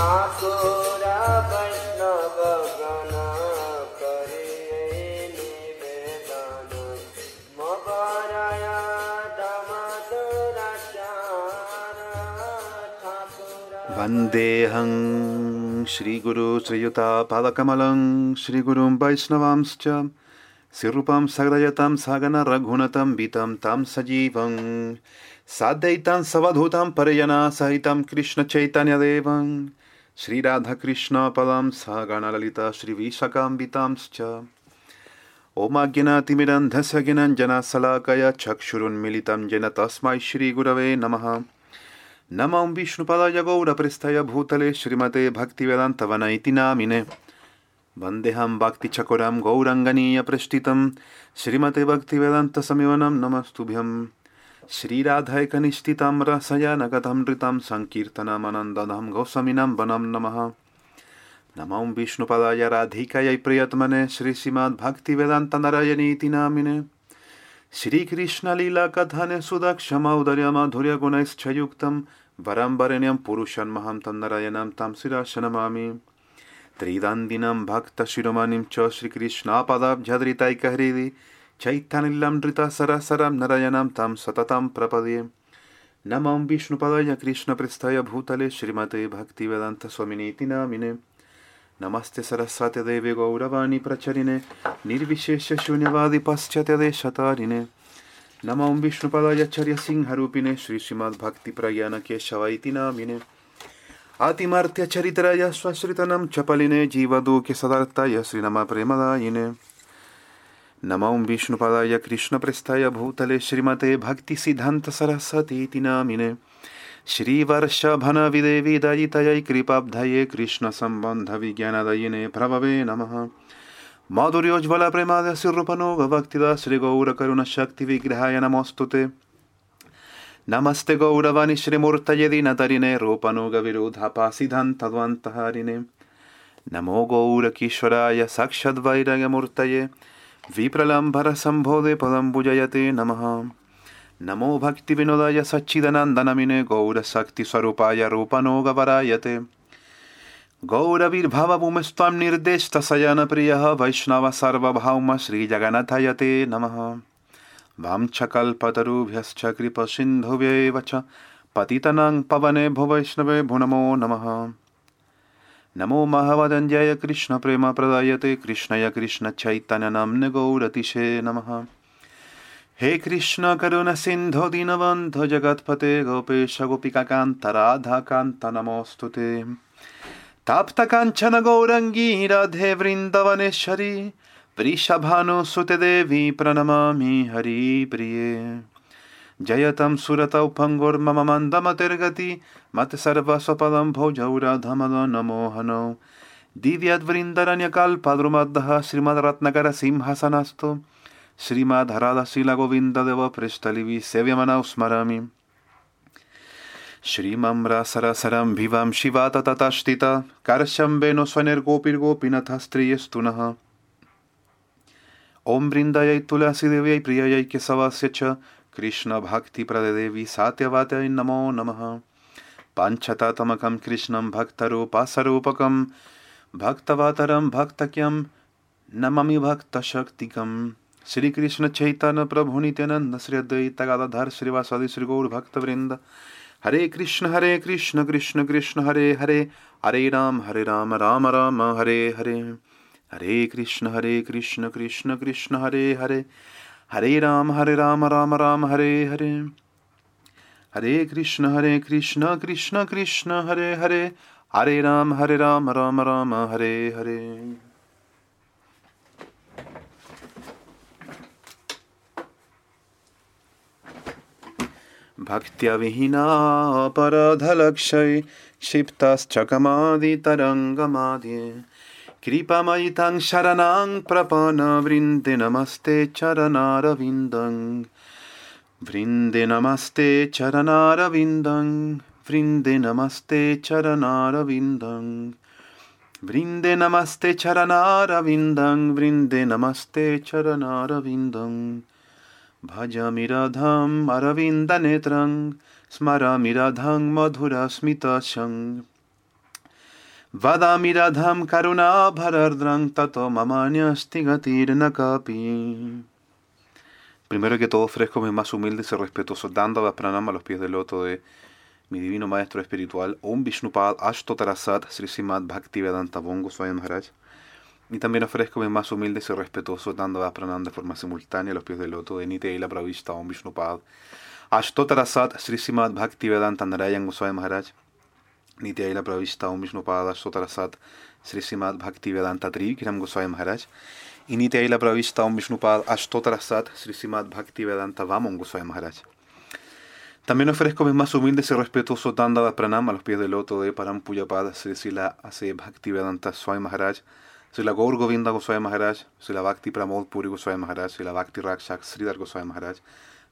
आसुर वैष्णव श्रीयुता करे वन्देऽहं श्रीगुरु श्रीयुतापादकमलं श्रीगुरुं वैष्णवांश्च। सिरूपं सगदयतां सागन रघुनतं बीतं तां सजीवं। साध्यैतां सवधूतां परिजना सहितं श्री श्रीराधाकृष्णापदां सा गणललिता श्रीवीशकाम्बितांश्च ओमाज्ञनातिमिरन्धसगिनञ्जनसलाकया चक्षुरुन्मिलितं येन तस्मै श्रीगुरवे नमः। नमो विष्णुपदाय गौरप्रस्थय भूतले श्रीमते भक्तिवेदान्तवन इति नामिने। वन्देहं गौरंगनीय प्रस्थित श्रीमते भक्तिवेदान्तसमिवनं नमस्तुभ्यम्। श्रीराधैकनिष्ठितं रसयनगतं नृतं सङ्कीर्तनमनन्दधं गौसमिनं वनं नमः। नमो विष्णुपदाय राधिकायै प्रियतमने श्रीश्रीमद्भक्तिवेदान्तनारायणीति नामिने श्रीकृष्णलीलाकथने सुदक्षमौदर्यमाधुर्यगुणैश्चयुक्तं वरं वरेण्यं पुरुषन्महं तन्नरायणं तं शिराशनमामि त्रिदान्दिनं भक्तशिरोमणिं च श्रीकृष्णापदाब्जधृतैकहृदि चैतन्यं धृतसरसरं नरयनं तं सततं प्रपदे नमो विष्णुपदाय कृष्णपृष्ठाय भूतले श्रीमते भक्तिवेदान्तस्वामिनीति नामिने नमस्ते सरस्वती देवी गौरवाणी प्रचरिणे, निर्विशेष शून्यवादि पाश्चात्यदेशतारिणे नमो विष्णुपदायचर्य सिंहरूपिणे श्री श्रीमद्भक्ति प्रज्ञान केशव इति नामिने आतिमार्त्यचरितराय स्वश्रितनं चपलिने जीवदूके सदार्थाय श्रीनम प्रेमदायिने। नमो विष्णुपदाय कृष्णप्रस्थाय भूतले श्रीमते भक्तिसिद्धान्तसरस्वती इति नामिने श्रीवर्षभनविदेवीदयितयै कृपाब्धये कृष्णसम्बन्धविज्ञानदयिने प्रभवे नमः। माधुर्योज्ज्वलप्रेमादस्यरूपनोगभक्तिदा श्रीगौरकरुणशक्तिविग्रहाय नमोऽस्तु ते। नमस्ते गौरवाणि श्रीमूर्तये दीनतरिणे रूपनोगविरोधापासिधन्तद्वन्तहरिणे नमो गौरकीश्वराय साक्षद्वैरगमूर्तये विप्रलम्भरसम्भोधे पदम्बुजयते नमः। नमो भक्तिविनोदाय सच्चिदनन्दनमिने गौरशक्तिस्वरूपाय रूपनोगवरायते गौरविर्भवभूमिस्त्वं निर्देष्टशयनप्रियः वैष्णव सार्वभौम श्रीजगन्नाथयते नमः। वाञ्छकल्पतरुभ्यश्च कृपसिन्धुभ्येव च पतितनां पवने भुवैष्णवे भुनमो नमः नमो। महवदञ्जय कृष्णप्रेमप्रदायते कृष्णय कृष्णचैतन्यनाम्न गौरतिशे नमः। हे कृष्ण करुण सिन्धो दीनबन्धो जगत्पते, गोपेश गोपिकान्त राधाकान्त नमोऽस्तु ते। ताप्तकाञ्चन गौरङ्गी, राधे वृन्दवनेश्वरी, वृषभानुसुते देवी प्रणमामि हरिप्रिये। जयतं सुरतौ पङ्गुर्मम मन्दमतिर्गति मत्सर्वस्वपदं भोजौ राधमद नमोहनौ दिव्यद्वृन्दरण्यकल्पद्रुमद्दः श्रीमद्रत्नकरसिंहासनस्तु। श्रीमद्हराधशीलगोविन्ददेव पृष्ठलिवि सेव्यमनौ स्मरामि। श्रीमम्रासरसरं भिवां शिवा ततस्थित कर्शं वेणु स्वनिर्गोपिर्गोपिनथस्त्रियस्तु नः ॐ वृन्दयै, तुलसीदेव्यै, प्रिययै, केशवस्य च कृष्णभक्तिप्रदेवी सात्यवात्यै नमो नमः। पाञ्चतातमकं कृष्णं भक्तरूपासरूपकं, भक्तवातरं भक्तक्यं, नमामि भक्तशक्तिकम् श्री कृष्ण चैतन्य प्रभु नित्यानंद श्री अद्वैत गदाधर, श्रीवासादि श्री गौर भक्त वृंद हरे कृष्ण हरे कृष्ण कृष्ण कृष्ण, हरे हरे। हरे राम हरे राम राम राम, हरे हरे। हरे कृष्ण हरे कृष्ण कृष्ण कृष्ण, हरे हरे। हरे राम हरे राम राम राम, हरे हरे। हरे कृष्ण हरे कृष्ण कृष्ण कृष्ण, हरे हरे। हरे राम हरे राम राम राम, हरे हरे। भक्त्या विहीना अपराधलक्षय क्षिप्तश्चकमादितरङ्गमाद्ये कृपामयि तं शरणां प्रपन्न वृन्दे नमस्ते चरणारविन्दं वृन्दे नमस्ते चरणारविन्दं वृन्दे नमस्ते चरणारविन्दं वृन्दे नमस्ते चरणारविन्दं वृन्दे नमस्ते चरणारविन्दम् भजमिरधम् अरविन्दनेत्रं स्मरमिरधं मधुरस्मितशं Vadami radham karuna bharardrang tato mamanyasti gatirna kapi. Primero que todo ofrezco mis más humildes y respetuosos dandavas pranam a los pies del loto de mi divino maestro espiritual Om Vishnupad Ashtotarasat Sri Simad Bhaktivedanta Bongo Maharaj. Y también ofrezco mis más humildes y respetuosos dandavas pranam de forma simultánea a los pies del loto de Nitya la Pravishta Om Vishnupad Ashtotarasat Sri Simad Bhaktivedanta Narayan Goswami Maharaj. Nitya la Pravishta Om Vishnupad Ashtotarasat Sri Simad Bhaktivedanta Trivikram Goswami Maharaj. Y Nitya la Pravishta Om Vishnupad Ashtotarasat Sri Simad Bhaktivedanta Vamon Goswami Maharaj. También ofrezco mis más humildes y respetuosos dandavas pranam a los pies del loto de Param Puyapad Sri Sila Ase Bhaktivedanta Swami Maharaj, Sila Gaur Govinda Goswami Maharaj, Sila Bhakti Pramod Puri Goswami Maharaj, Sila Bhakti Rakshak Sridhar Goswami Maharaj,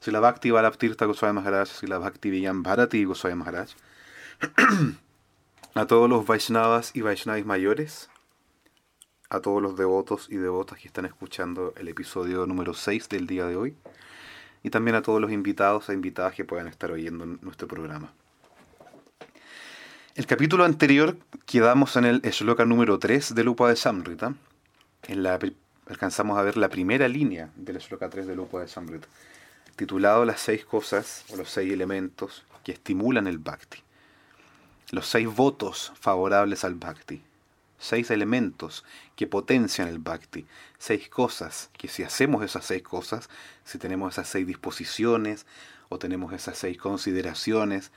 Sila Bhakti Balaptirtha Goswami Maharaj, Sila Bhakti Viyam Bharati Goswami Maharaj. a todos los Vaishnavas y Vaishnavis mayores, a todos los devotos y devotas que están escuchando el episodio número 6 del día de hoy y también a todos los invitados e invitadas que puedan estar oyendo nuestro programa. El capítulo anterior quedamos en el shloka número 3 del Upa de Samrita. En la, alcanzamos a ver la primera línea del shloka 3 del Upa de Samrita, titulado Las seis cosas o los seis elementos que estimulan el bhakti. Los seis votos favorables al bhakti. Seis elementos que potencian el bhakti. Seis cosas que si hacemos esas seis cosas, si tenemos esas seis disposiciones o tenemos esas seis consideraciones,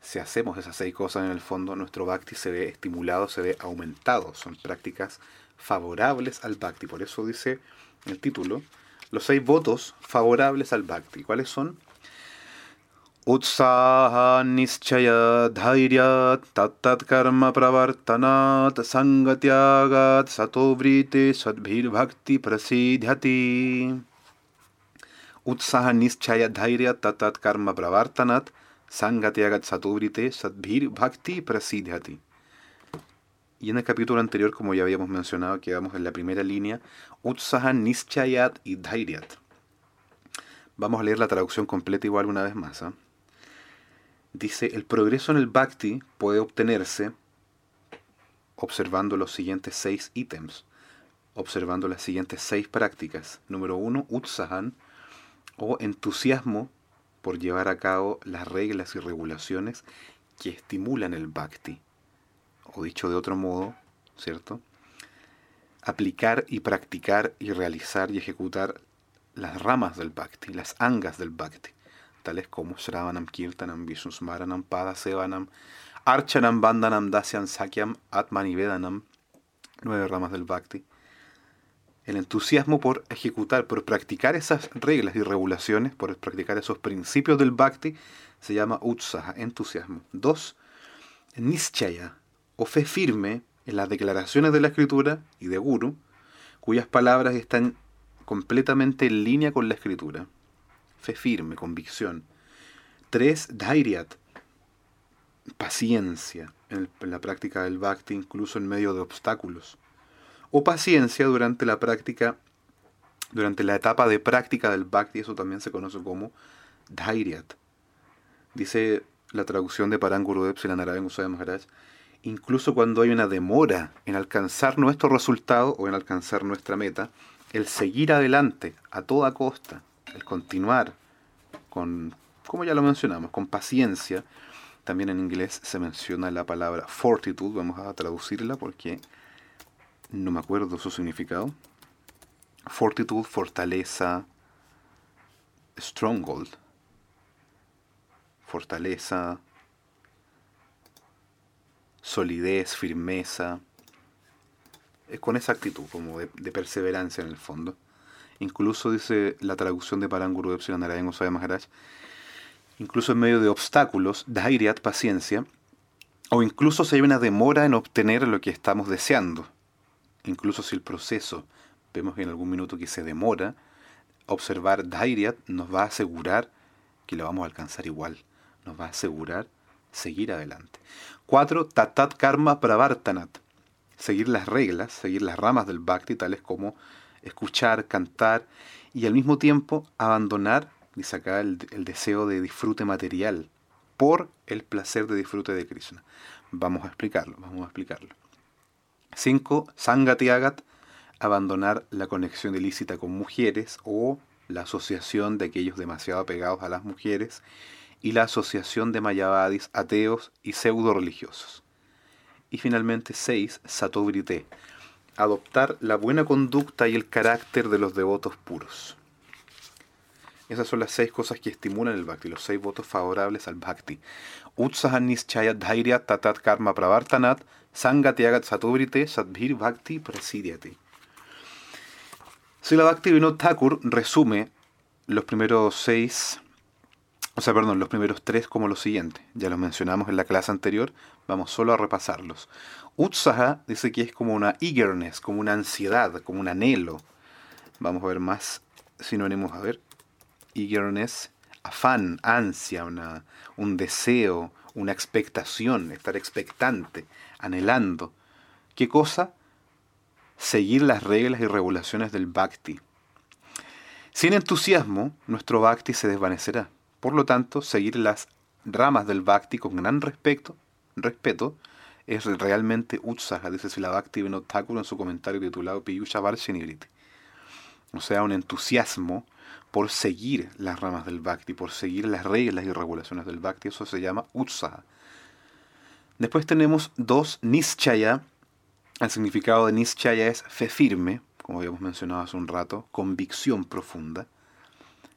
si hacemos esas seis cosas en el fondo, nuestro bhakti se ve estimulado, se ve aumentado. Son prácticas favorables al bhakti. Por eso dice el título, los seis votos favorables al bhakti. ¿Cuáles son? Utsaha nischaya dhairya tattat karma pravartanat sangatyagat satovrite sadbhir bhakti prasidhyati. Utsaha nischaya dhairya tattat karma pravartanat sangatyagat satovrite sadbhir bhakti prasidhyati. Y en el capítulo anterior, como ya habíamos mencionado, quedamos en la primera línea, Utsaha nischayat y dhairyat. Vamos a leer la traducción completa igual una vez más. ¿eh? Dice, el progreso en el bhakti puede obtenerse observando los siguientes seis ítems, observando las siguientes seis prácticas. Número uno, utsahan, o entusiasmo por llevar a cabo las reglas y regulaciones que estimulan el bhakti. O dicho de otro modo, ¿cierto? Aplicar y practicar y realizar y ejecutar las ramas del bhakti, las angas del bhakti tales como Shravanam, Kirtanam, Vishnusmaranam, Padasevanam, Archanam, Bandanam, Dasyam, Sakyam, Atmanivedanam, nueve ramas del Bhakti. El entusiasmo por ejecutar, por practicar esas reglas y regulaciones, por practicar esos principios del Bhakti, se llama Utsaha, entusiasmo. Dos, Nischaya, o fe firme en las declaraciones de la Escritura y de Guru, cuyas palabras están completamente en línea con la Escritura fe firme, convicción. Tres, Dhairyat, paciencia en, la práctica del bhakti, incluso en medio de obstáculos. O paciencia durante la práctica, durante la etapa de práctica del bhakti, eso también se conoce como Dhairyat. Dice la traducción de Parangurudev Silanarayan Goswami Maharaj, incluso cuando hay una demora en alcanzar nuestro resultado o en alcanzar nuestra meta, el seguir adelante a toda costa, el continuar con, como ya lo mencionamos, con paciencia. También en inglés se menciona la palabra fortitude, vamos a traducirla porque no me acuerdo su significado. Fortitude, fortaleza, stronghold, fortaleza, solidez, firmeza, es con esa actitud, como de, de perseverancia en el fondo. Incluso dice la traducción de Paranguru de Narayan Goswami Maharaj, incluso en medio de obstáculos, Dhairyat, paciencia, o incluso si hay una demora en obtener lo que estamos deseando. Incluso si el proceso, vemos en algún minuto que se demora, observar Dhairyat nos va a asegurar que lo vamos a alcanzar igual, nos va a asegurar seguir adelante. Cuatro, Tatat Karma Pravartanat, seguir las reglas, seguir las ramas del Bhakti, tales como escuchar, cantar y al mismo tiempo abandonar, dice acá, el, deseo de disfrute material por el placer de disfrute de Krishna. Vamos a explicarlo, vamos a explicarlo. 5. Sangatiagat, abandonar la conexión ilícita con mujeres o la asociación de aquellos demasiado apegados a las mujeres y la asociación de mayavadis ateos y pseudo religiosos. Y finalmente 6. Satobrite, adoptar la buena conducta y el carácter de los devotos puros. Esas son las seis cosas que estimulan el bhakti, los seis votos favorables al bhakti. Utsahan nischaya dhairya tatat karma pravartanat sangatyagat satobrite sadbhir bhakti prasidyate. Sila Bhakti Vinod Thakur resume los primeros seis, o sea, perdón, los primeros tres como lo siguiente. Ya los mencionamos en la clase anterior, vamos solo a repasarlos. Utsaha dice que es como una eagerness, como una ansiedad, como un anhelo. Vamos a ver más sinónimos, a ver. Eagerness, afán, ansia, una, un deseo, una expectación, estar expectante, anhelando. ¿Qué cosa? seguir las reglas y regulaciones del bhakti. Sin entusiasmo, nuestro bhakti se desvanecerá. Por lo tanto, seguir las ramas del bhakti con gran respeto, respeto es realmente utsaha, dice Sila Bhakti Vinod Thakur en su comentario titulado Piyusha Varshiniriti. O sea, un entusiasmo por seguir las ramas del bhakti, por seguir las reglas y regulaciones del bhakti, eso se llama utsaha. Después tenemos dos nischaya, el significado de Nischaya es fe firme, como habíamos mencionado hace un rato, convicción profunda.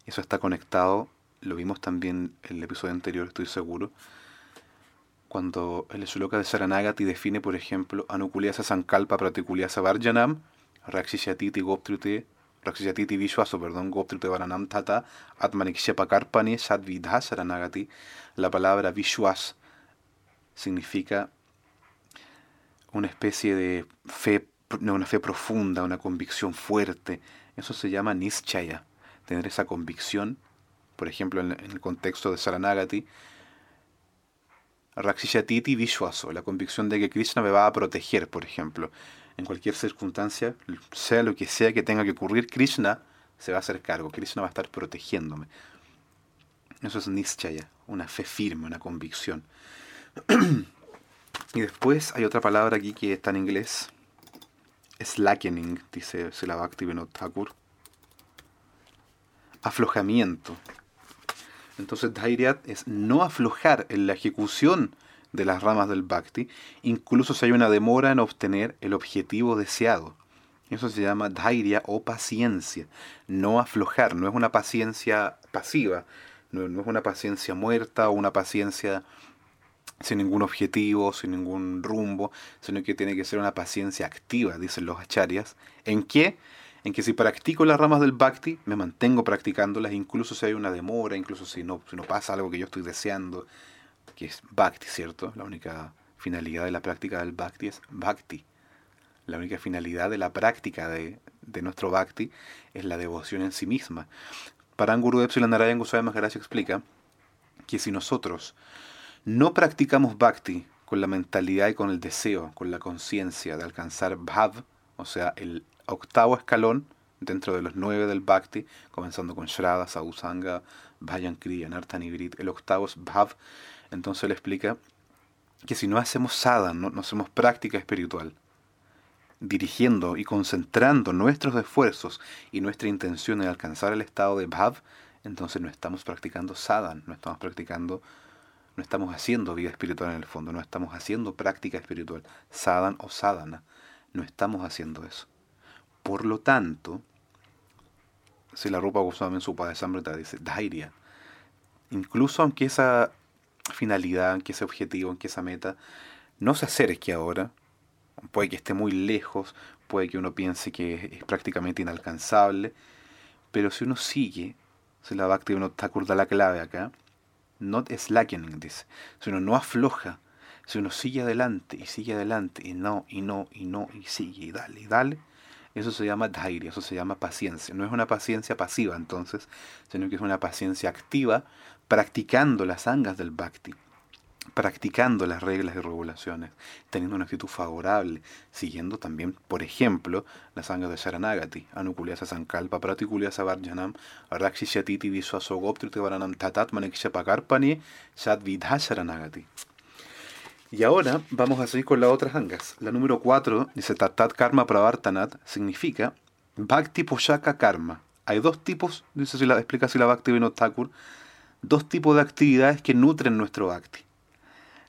Eso está conectado, lo vimos también en el episodio anterior, estoy seguro, cuando el Shloka de Saranagati define, por ejemplo, Anukuliasa Sankalpa Pratikuliasa Varjanam, Rakshishayatiti Goptrute, Rakshishayatiti Vishwaso, perdón, Goptrute Varanam Tata, Atmanikshepakarpani Sadvidha Saranagati. La palabra Vishwas significa una especie de fe, una fe profunda, una convicción fuerte. Eso se llama nischaya, tener esa convicción. Por ejemplo, en, el contexto de Saranagati, Rakshishayatiti Vishwaso, la convicción de que Krishna me va a proteger, por ejemplo. En cualquier circunstancia, sea lo que sea que tenga que ocurrir, Krishna se va a hacer cargo, Krishna va a estar protegiéndome. Eso es nischaya, una fe firme, una convicción. Y después hay otra palabra aquí que está en inglés. Slackening, dice Silabhakti Vinod. Aflojamiento. Entonces, Dhairyat es no aflojar en la ejecución de las ramas del Bhakti, incluso si hay una demora en obtener el objetivo deseado. Eso se llama Dhairya o paciencia. No aflojar, no es una paciencia pasiva, no, es una paciencia muerta o una paciencia sin ningún objetivo, sin ningún rumbo, sino que tiene que ser una paciencia activa, dicen los acharyas. ¿En qué? En que si practico las ramas del bhakti, me mantengo practicándolas, incluso si hay una demora, incluso si no, si no pasa algo que yo estoy deseando, que es bhakti, ¿cierto? La única finalidad de la práctica del bhakti es bhakti. La única finalidad de la práctica de, de nuestro bhakti es la devoción en sí misma. Paranguru Epsilon Narayan Goswami Maharaj explica que si nosotros no practicamos bhakti con la mentalidad y con el deseo, con la conciencia de alcanzar bhav, o sea, el octavo escalón dentro de los nueve del bhakti, comenzando con Shraddha, Sadhusanga, Bhajan Kriya, Nartanivrit, el octavo es bhav, entonces él explica que si no hacemos sadhana, no, no hacemos práctica espiritual, dirigiendo y concentrando nuestros esfuerzos y nuestra intención en alcanzar el estado de bhav, entonces no estamos practicando sadhana, no estamos practicando no estamos haciendo vida espiritual en el fondo, no estamos haciendo práctica espiritual, sadhan o sadhana, no estamos haciendo eso. Por lo tanto, si la ropa en su Samrita dice, Dairia, incluso aunque esa finalidad, aunque ese objetivo, aunque esa meta no se acerque ahora, puede que esté muy lejos, puede que uno piense que es prácticamente inalcanzable, pero si uno sigue, si la Bhakti uno está da la clave acá, not slackening, dice. Si uno no afloja, si uno sigue adelante y sigue adelante y no, y no, y no, y sigue, y dale, y dale, eso se llama dhairya, eso se llama paciencia. No es una paciencia pasiva entonces, sino que es una paciencia activa practicando las angas del bhakti practicando las reglas y regulaciones, teniendo una actitud favorable, siguiendo también, por ejemplo, las sangas de Sharanagati, Anukuliasa Sankalpa, Pratikuliasa Varjanam, Rakshishayatiti Viswasogoptrite Varanam Tatat Manekshapakarpani Sadvidha Sharanagati. Y ahora vamos a seguir con las otras angas. La número 4 dice Tatat Karma Pravartanat, significa Bhakti Poshaka Karma. Hay dos tipos, dice si la explica si la Bhakti Vinod Thakur, dos tipos de actividades que nutren nuestro Bhakti.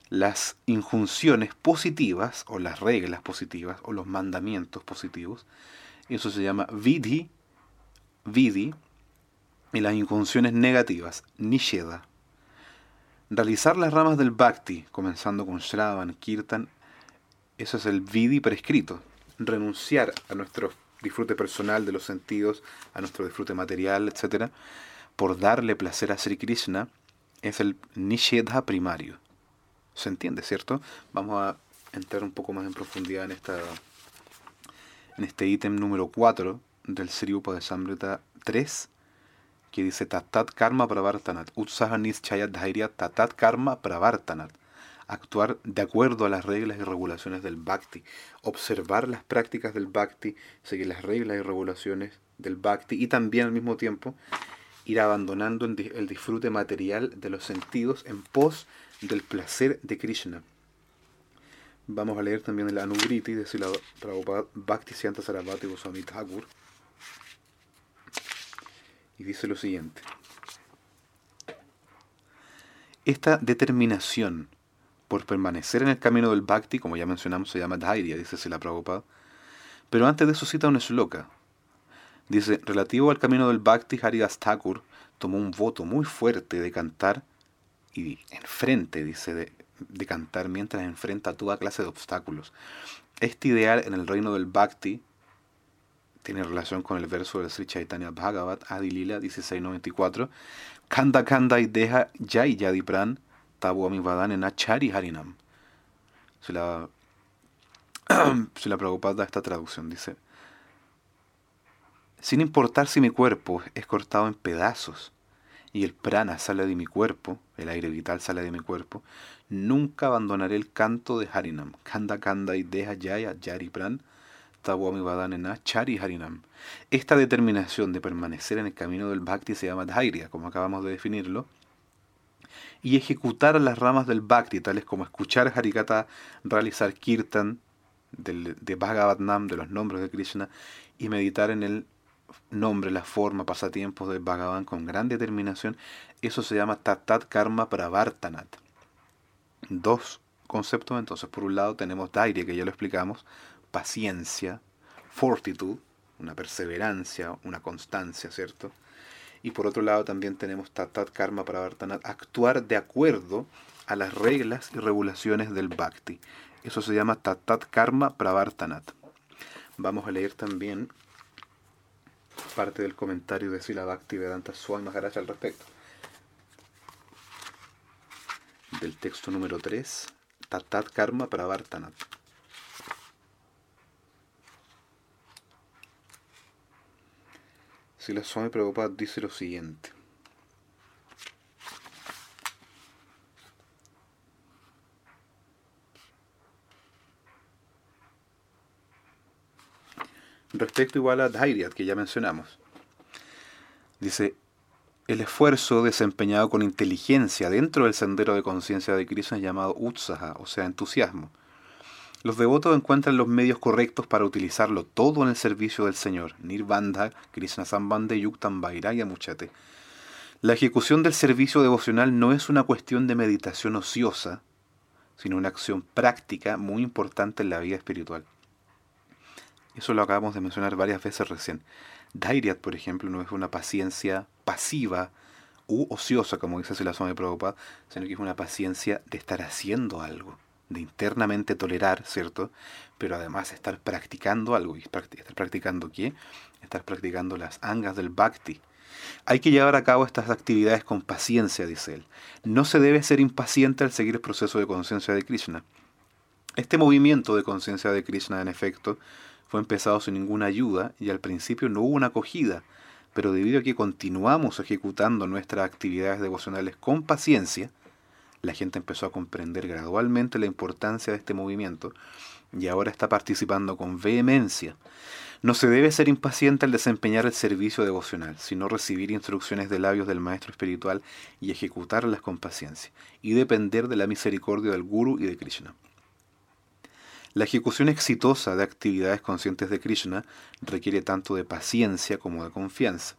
Las injunciones positivas, o las reglas positivas, o los mandamientos positivos, eso se llama Vidhi, Vidhi, y las injunciones negativas, Nisheda. Realizar las ramas del Bhakti, comenzando con Shravan, Kirtan, eso es el Vidhi prescrito. Renunciar a nuestro disfrute personal de los sentidos, a nuestro disfrute material, etc., por darle placer a Sri Krishna, es el Nishedha primario. ¿Se entiende, cierto? Vamos a entrar un poco más en profundidad en, esta, en este ítem número 4 del Sri Upadesamrita 3, que dice Tatat Karma Pravartanat, Utsaha Nischaya Dhairya Tatat Karma Pravartanat. Actuar de acuerdo a las reglas y regulaciones del Bhakti, observar las prácticas del Bhakti, seguir las reglas y regulaciones del Bhakti y también al mismo tiempo ir abandonando el disfrute material de los sentidos en pos del placer de Krishna. Vamos a leer también el Anubriti de Sila Prabhupada Bhakti Sarabhati Goswami Thakur. Y dice lo siguiente. Esta determinación por permanecer en el camino del Bhakti, como ya mencionamos, se llama Dhairya, dice Sila Prabhupada. Pero antes de eso cita una shloka. Dice, relativo al camino del Bhakti, Haridas Thakur tomó un voto muy fuerte de cantar y enfrente, dice, de, de cantar mientras enfrenta toda clase de obstáculos. Este ideal en el reino del Bhakti tiene relación con el verso del Sri Chaitanya Bhagavat, Adilila 1694, Kanda Kanda y Deja Yai Yadipran, Tabu Amivadan en Achari Harinam. Se la, se la preocupada esta traducción, dice, sin importar si mi cuerpo es cortado en pedazos y el prana sale de mi cuerpo, el aire vital sale de mi cuerpo, nunca abandonaré el canto de Harinam. Kanda Kanda y Deja Yaya Yari Pran, Chari Harinam. Esta determinación de permanecer en el camino del Bhakti se llama Dhairya, como acabamos de definirlo, y ejecutar las ramas del Bhakti, tales como escuchar Harikata, realizar Kirtan del, de Bhagavatnam, de los nombres de Krishna, y meditar en el nombre, la forma, pasatiempos de Bhagavan con gran determinación, eso se llama Tatat Karma Pravartanat. Dos conceptos, entonces, por un lado tenemos Dairya, que ya lo explicamos, paciencia, fortitud, una perseverancia, una constancia, ¿cierto? Y por otro lado también tenemos Tatat Karma Pravartanat, actuar de acuerdo a las reglas y regulaciones del Bhakti. Eso se llama Tatat Karma Pravartanat. Vamos a leer también parte del comentario de Sila Bhakti Vedanta Swami Maharaj al respecto. Del texto número 3, Tatat Karma Pravartanat. Sila Swami Prabhupada dice lo siguiente. respecto igual a Dhairyat, que ya mencionamos. Dice, el esfuerzo desempeñado con inteligencia dentro del sendero de conciencia de Krishna es llamado utsaha, o sea, entusiasmo. Los devotos encuentran los medios correctos para utilizarlo todo en el servicio del Señor. Nirbandha, Krishna Sambande, Yuktam Vairaya Muchate. La ejecución del servicio devocional no es una cuestión de meditación ociosa, sino una acción práctica muy importante en la vida espiritual. Eso lo acabamos de mencionar varias veces recién. Dairyat, por ejemplo, no es una paciencia pasiva u ociosa, como dice Silaswami Prabhupada, sino que es una paciencia de estar haciendo algo, de internamente tolerar, ¿cierto? Pero además estar practicando algo. ¿Y estar practicando qué? Estar practicando las angas del bhakti. Hay que llevar a cabo estas actividades con paciencia, dice él. No se debe ser impaciente al seguir el proceso de conciencia de Krishna. Este movimiento de conciencia de Krishna, en efecto, fue empezado sin ninguna ayuda y al principio no hubo una acogida, pero debido a que continuamos ejecutando nuestras actividades devocionales con paciencia, la gente empezó a comprender gradualmente la importancia de este movimiento y ahora está participando con vehemencia. No se debe ser impaciente al desempeñar el servicio devocional, sino recibir instrucciones de labios del maestro espiritual y ejecutarlas con paciencia, y depender de la misericordia del Guru y de Krishna. La ejecución exitosa de actividades conscientes de Krishna requiere tanto de paciencia como de confianza.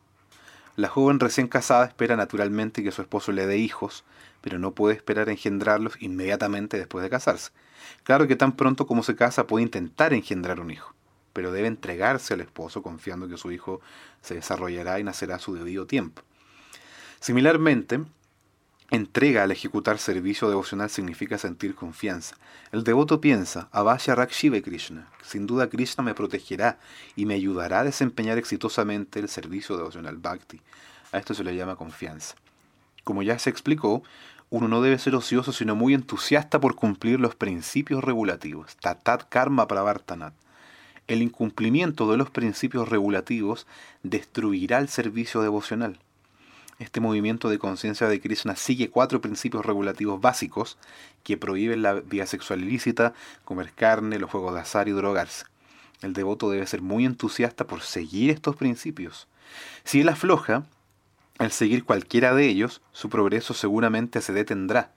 La joven recién casada espera naturalmente que su esposo le dé hijos, pero no puede esperar engendrarlos inmediatamente después de casarse. Claro que tan pronto como se casa puede intentar engendrar un hijo, pero debe entregarse al esposo confiando que su hijo se desarrollará y nacerá a su debido tiempo. Similarmente, entrega al ejecutar servicio devocional significa sentir confianza. El devoto piensa, Avasya Rakshiva Krishna, sin duda Krishna me protegerá y me ayudará a desempeñar exitosamente el servicio devocional Bhakti. A esto se le llama confianza. Como ya se explicó, uno no debe ser ocioso, sino muy entusiasta por cumplir los principios regulativos. Tatat karma pravartanat. El incumplimiento de los principios regulativos destruirá el servicio devocional. Este movimiento de conciencia de Krishna sigue cuatro principios regulativos básicos que prohíben la vida sexual ilícita, comer carne, los juegos de azar y drogarse. El devoto debe ser muy entusiasta por seguir estos principios. Si él afloja, al seguir cualquiera de ellos, su progreso seguramente se detendrá.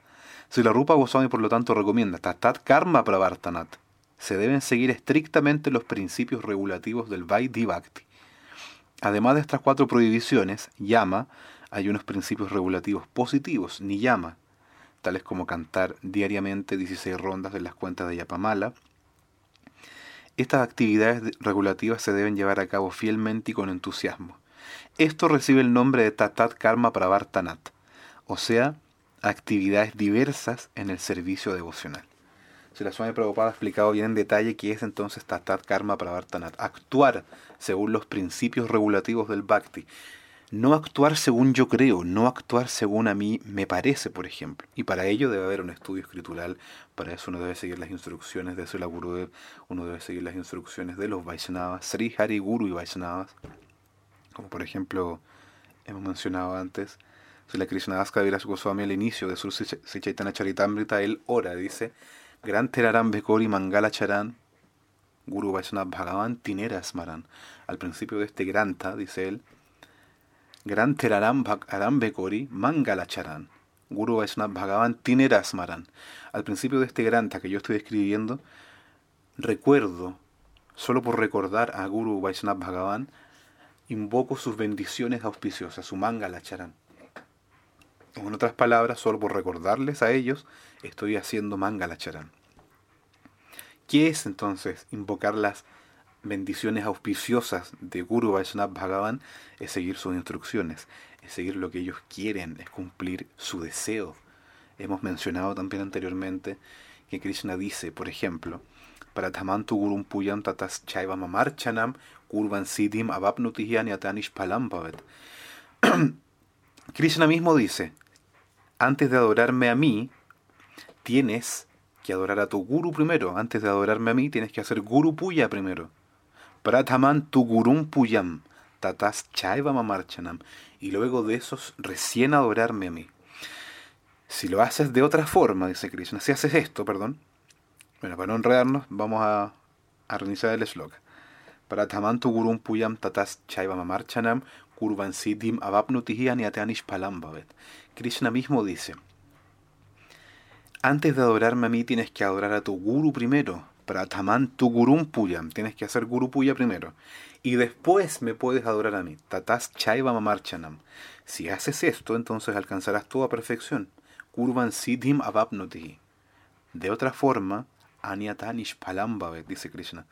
Si la Rupa Goswami por lo tanto recomienda Tatat Karma Pravartanat, se deben seguir estrictamente los principios regulativos del Vaidhi Bhakti. Además de estas cuatro prohibiciones, Yama, hay unos principios regulativos positivos, ni Yama, tales como cantar diariamente 16 rondas de las cuentas de Yapamala. Estas actividades regulativas se deben llevar a cabo fielmente y con entusiasmo. Esto recibe el nombre de Tatat Karma Pravartanat, o sea, actividades diversas en el servicio devocional. Si la Swami Prabhupada ha explicado bien en detalle qué es entonces Tatat Karma Pravartanat. Actuar según los principios regulativos del Bhakti. No actuar según yo creo, no actuar según a mí me parece, por ejemplo. Y para ello debe haber un estudio escritural, para eso uno debe seguir las instrucciones de Sula Gurudev, uno debe seguir las instrucciones de los Vaishnavas, Sri Hari Guru y Vaishnavas, como por ejemplo hemos mencionado antes, si la Krishnadaska Viras Goswami al inicio de su Sichaitana Charitamrita, él ora, dice, Gran Teraram Bekori Mangala Charan, Guru Vaishnava Bhagavan Tineras Maran. Al principio de este Granta, dice él, Gran Teraram Aram Bekori Mangala Charan, Guru Vaishnava Bhagavan Tineras Maran. Al principio de este Granta que yo estoy escribiendo, recuerdo, solo por recordar a Guru Vaishnava Bhagavan, invoco sus bendiciones auspiciosas, su manga la charán. En otras palabras, solo por recordarles a ellos, estoy haciendo manga la charán. ¿Qué es entonces invocar las auspiciosas de Guru Vaishnava Bhagavan? Es seguir sus instrucciones, es seguir lo que ellos quieren, es cumplir su deseo. Hemos mencionado también anteriormente que Krishna dice, por ejemplo, para Tamantu Gurum Puyam Tatas Chaiva Mamarchanam Kurvan Siddhim Atanish Krishna mismo dice, antes de adorarme a mí, tienes que adorar a tu guru primero. Antes de adorarme a mí, tienes que hacer guru puya primero. Prataman tu gurum puyam, tatas chaiva. Y luego de esos, recién adorarme a mí. Si lo haces de otra forma, dice Krishna, si haces esto, perdón. Bueno, para no enredarnos, vamos a, a reiniciar el eslogan. Pratamantu gurum puyam tatas chaiva mamarchanam kurvan siddhim Krishna mismo dice, antes de adorarme a mí tienes que adorar a tu guru primero. Pratamantu gurum puyam, tienes que hacer guru puya primero. Y después me puedes adorar a mí. Tatas chaiva mamarchanam. Si haces esto, entonces alcanzarás toda perfección. Kurvan siddhim avapnutihi. De otra forma, aniatanish palam dice Krishna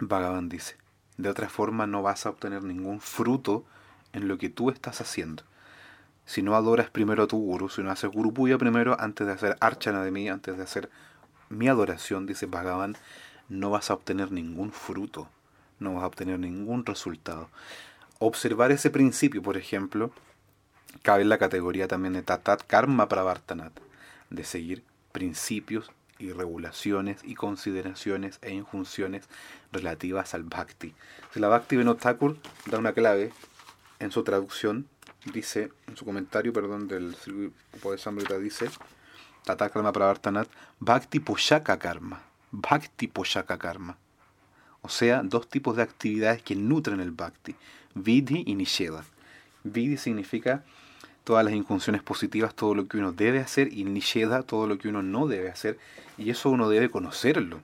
Bhagavan dice, de otra forma no vas a obtener ningún fruto en lo que tú estás haciendo. Si no adoras primero a tu guru, si no haces guru puya primero, antes de hacer archana de mí, antes de hacer mi adoración, dice Bhagavan, no vas a obtener ningún fruto, no vas a obtener ningún resultado. Observar ese principio, por ejemplo, cabe en la categoría también de tatat karma pravartanat, de seguir principios y regulaciones y consideraciones e injunciones relativas al bhakti. La Bhakti Vinod da una clave en su traducción, dice, en su comentario, perdón, del de Sambrita dice, Tatakarma Pravartanat, Bhakti Poshaka Karma, Bhakti Poshaka Karma. O sea, dos tipos de actividades que nutren el bhakti, vidhi y nisheda. Vidhi significa todas las injunciones positivas, todo lo que uno debe hacer, y nisheda, todo lo que uno no debe hacer, y eso uno debe conocerlo.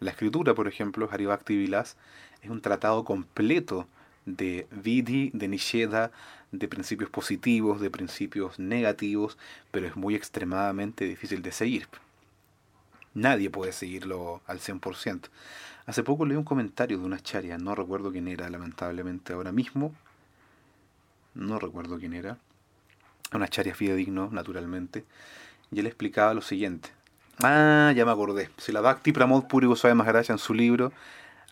La escritura, por ejemplo, Haribhakti Vilas, es un tratado completo de vidhi, de nisheda, de principios positivos, de principios negativos, pero es muy extremadamente difícil de seguir. Nadie puede seguirlo al 100%. Hace poco leí un comentario de una charia, no recuerdo quién era, lamentablemente ahora mismo. No recuerdo quién era. Una charia fidedigno, naturalmente. Y él explicaba lo siguiente. Ah, ya me acordé. Si la Bhakti Pramod Puri Goswami Maharaj en su libro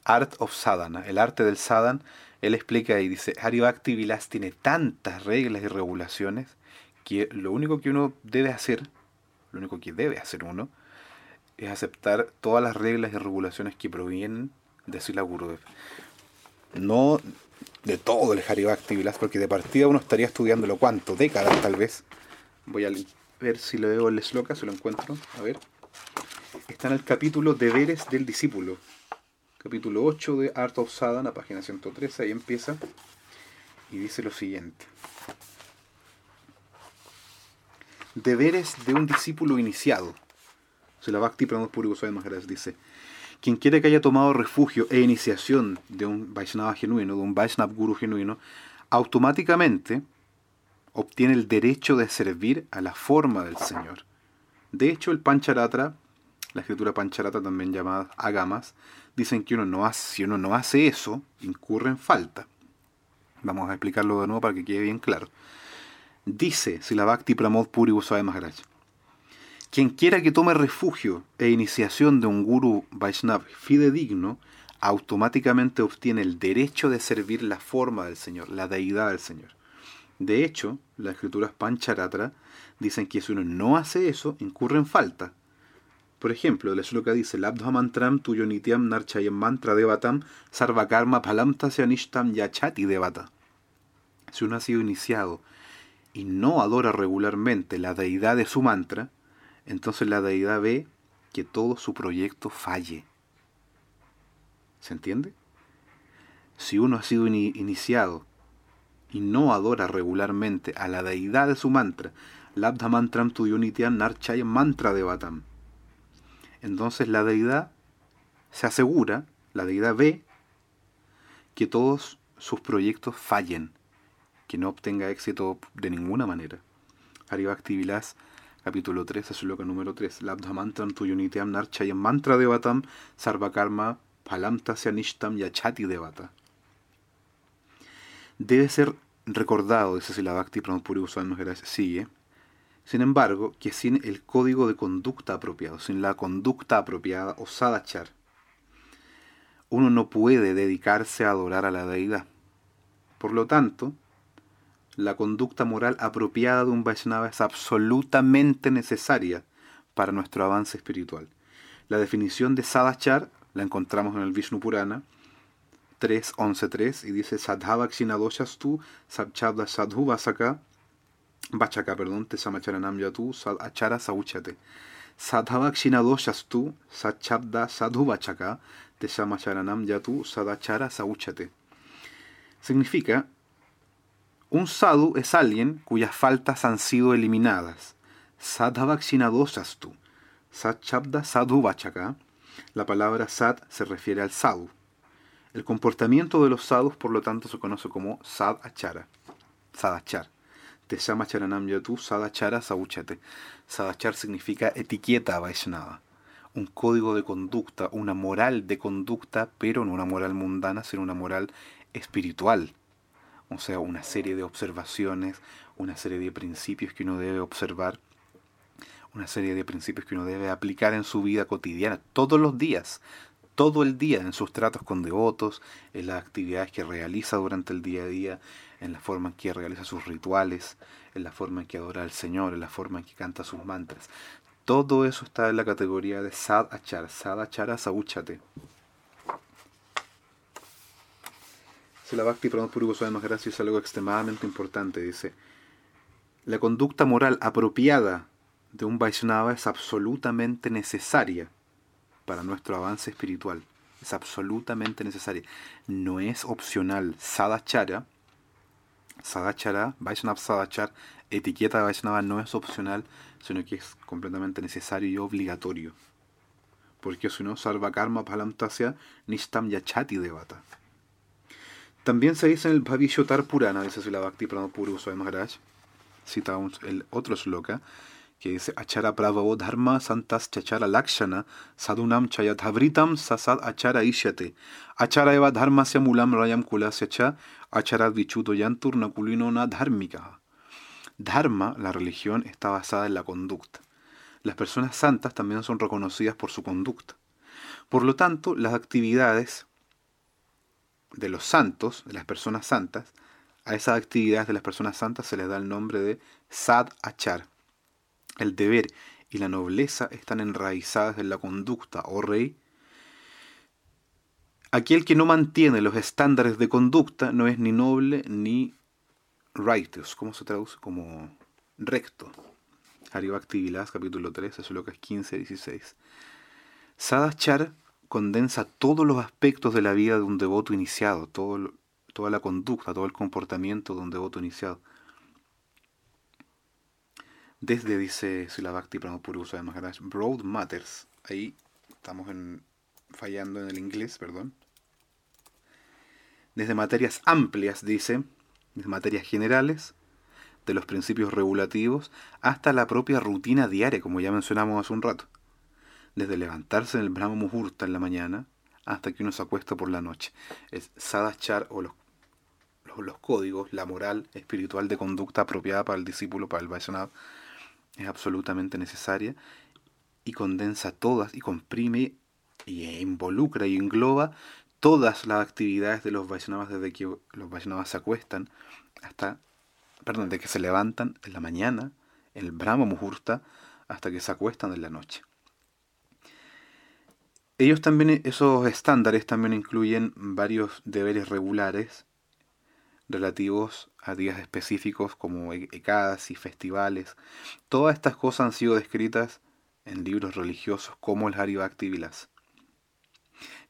Art of Sadhana, el arte del sadhan, él explica y dice, Hari Bhakti Vilas tiene tantas reglas y regulaciones que lo único que uno debe hacer, lo único que debe hacer uno, es aceptar todas las reglas y regulaciones que provienen de Sila Gurudev. No de todo el Hari Bhakti Vilas, porque de partida uno estaría estudiándolo cuánto, décadas tal vez. Voy a ver si lo veo el sloka, si lo encuentro. A ver. Está en el capítulo Deberes del Discípulo. Capítulo 8 de Art of Sadhana, página 113. Ahí empieza. Y dice lo siguiente. Deberes de un discípulo iniciado. Se la Bhakti Pramod Puri Goswami dice. Quien quiere que haya tomado refugio e iniciación de un Vaishnava genuino, de un Vaishnava Guru genuino, automáticamente obtiene el derecho de servir a la forma del Señor. De hecho, el Pancharatra, la escritura Pancharatra también llamada Agamas, dicen que uno no hace, si uno no hace eso, incurre en falta. Vamos a explicarlo de nuevo para que quede bien claro. Dice si la Bhakti Pramod Puri Goswami Maharaj, quien quiera que tome refugio e iniciación de un guru Vaishnav fidedigno, automáticamente obtiene el derecho de servir la forma del Señor, la deidad del Señor. De hecho, las escrituras Pancharatra dicen que si uno no hace eso, incurre en falta. Por ejemplo, el shloka dice, Labdha mantram tuyonitiam narchayam mantra devatam sarvakarma palam tasyanishtam yachati devata. Si uno ha sido iniciado y no adora regularmente la deidad de su mantra, entonces la deidad ve que todo su proyecto falle. ¿Se entiende? Si uno ha sido iniciado y no adora regularmente a la deidad de su mantra, Labdha mantram tuyunitiam narchayam mantra devatam, entonces la deidad se asegura, la deidad ve que todos sus proyectos fallen, que no obtenga éxito de ninguna manera. Haribhakti Vilas, capítulo 3, sloka número 3. Labdha mantram tuyunitiam narchayam mantra devatam sarvakarma palamta yanishtam yachati devata. Debe ser recordado, dice Silabhakti Pramapuri Goswami sigue, sin embargo, que sin el código de conducta apropiado, sin la conducta apropiada o sadachar, uno no puede dedicarse a adorar a la deidad. Por lo tanto, la conducta moral apropiada de un Vaishnava es absolutamente necesaria para nuestro avance espiritual. La definición de sadachar la encontramos en el Vishnu Purana 3.11.3 y dice Sadhavakshinadoshastu Sabchabda Sadhu Vasaka Vachaka, perdón, te samacharanam yatu sad achara sauchate. Sadhavakshinadoshastu sachabda sadhu vachaka te samacharanam yatu sadachara sauchate. Significa, un sadhu es alguien cuyas faltas han sido eliminadas. Sadhavakshinadoshastu. Sachabda sadhu vachaka. La palabra sad se refiere al sadhu. El comportamiento de los sadhus, por lo tanto, se conoce como sad achara. Sadachar. Te llama Charanam Yatu Sadachara Sauchate. Sadachar significa etiqueta Vaishnava. Un código de conducta, una moral de conducta, pero no una moral mundana, sino una moral espiritual. O sea, una serie de observaciones, una serie de principios que uno debe observar, una serie de principios que uno debe aplicar en su vida cotidiana, todos los días, todo el día, en sus tratos con devotos, en las actividades que realiza durante el día a día, en la forma en que realiza sus rituales, en la forma en que adora al Señor, en la forma en que canta sus mantras. Todo eso está en la categoría de Sad Achar, Sad Achara Sauchate. La Bhakti Pramod Puri Goswami algo extremadamente importante. Dice, la conducta moral apropiada de un Vaishnava es absolutamente necesaria para nuestro avance espiritual. es absolutamente necesaria. No es opcional. Sadachara, Sadachara, Vaishnava Sadachar, etiqueta de Vaishnava no es opcional, sino que es completamente necesario y obligatorio. Porque si no, Sarva Karma Palamtasya Nishtam Yachati Devata. También se dice en el Bhavishyotar Purana, dice Sila Bhakti Pranapuru Swami Maharaj, cita un- el otro sloka, que dice Achara Pravavo Dharma Santas Chachara Lakshana Sadunam Chayadhavritam Sasad Achara Ishyate Achara Eva Dharmasya Mulam Rayam Kulasya Cha Achara Vichuto Yantur Nakulinona Dharmika Dharma, la religión, está basada en la conducta. Las personas santas también son reconocidas por su conducta. Por lo tanto, las actividades de los santos, de las personas santas, a esas actividades de las personas santas se les da el nombre de sad achar. El deber y la nobleza están enraizadas en la conducta, oh rey. Aquel que no mantiene los estándares de conducta no es ni noble ni righteous. ¿Cómo se traduce? Como recto. Haribhakti Vilas, capítulo 13, Sulocas 15 16. Sadachar condensa todos los aspectos de la vida de un devoto iniciado, toda la conducta, todo el comportamiento de un devoto iniciado. Desde, dice Silabhakti Pramapuri Goswami Maharaj, Broad Matters, ahí estamos en- fallando en el inglés, perdón. Desde materias amplias, dice, desde materias generales, de los principios regulativos, hasta la propia rutina diaria, como ya mencionamos hace un rato desde levantarse en el Brahma Muhurta en la mañana hasta que uno se acuesta por la noche. Es Sadachar o los, los, los códigos, la moral espiritual de conducta apropiada para el discípulo, para el Vaishnava, es absolutamente necesaria y condensa todas y comprime y involucra y engloba todas las actividades de los Vaishnavas desde que los Vaishnavas se acuestan hasta, perdón, desde que se levantan en la mañana, el Brahma Muhurta, hasta que se acuestan en la noche. Ellos también, esos estándares también incluyen varios deberes regulares relativos a días específicos como e- ekadas y festivales. Todas estas cosas han sido descritas en libros religiosos como el Haribhakti Vilas.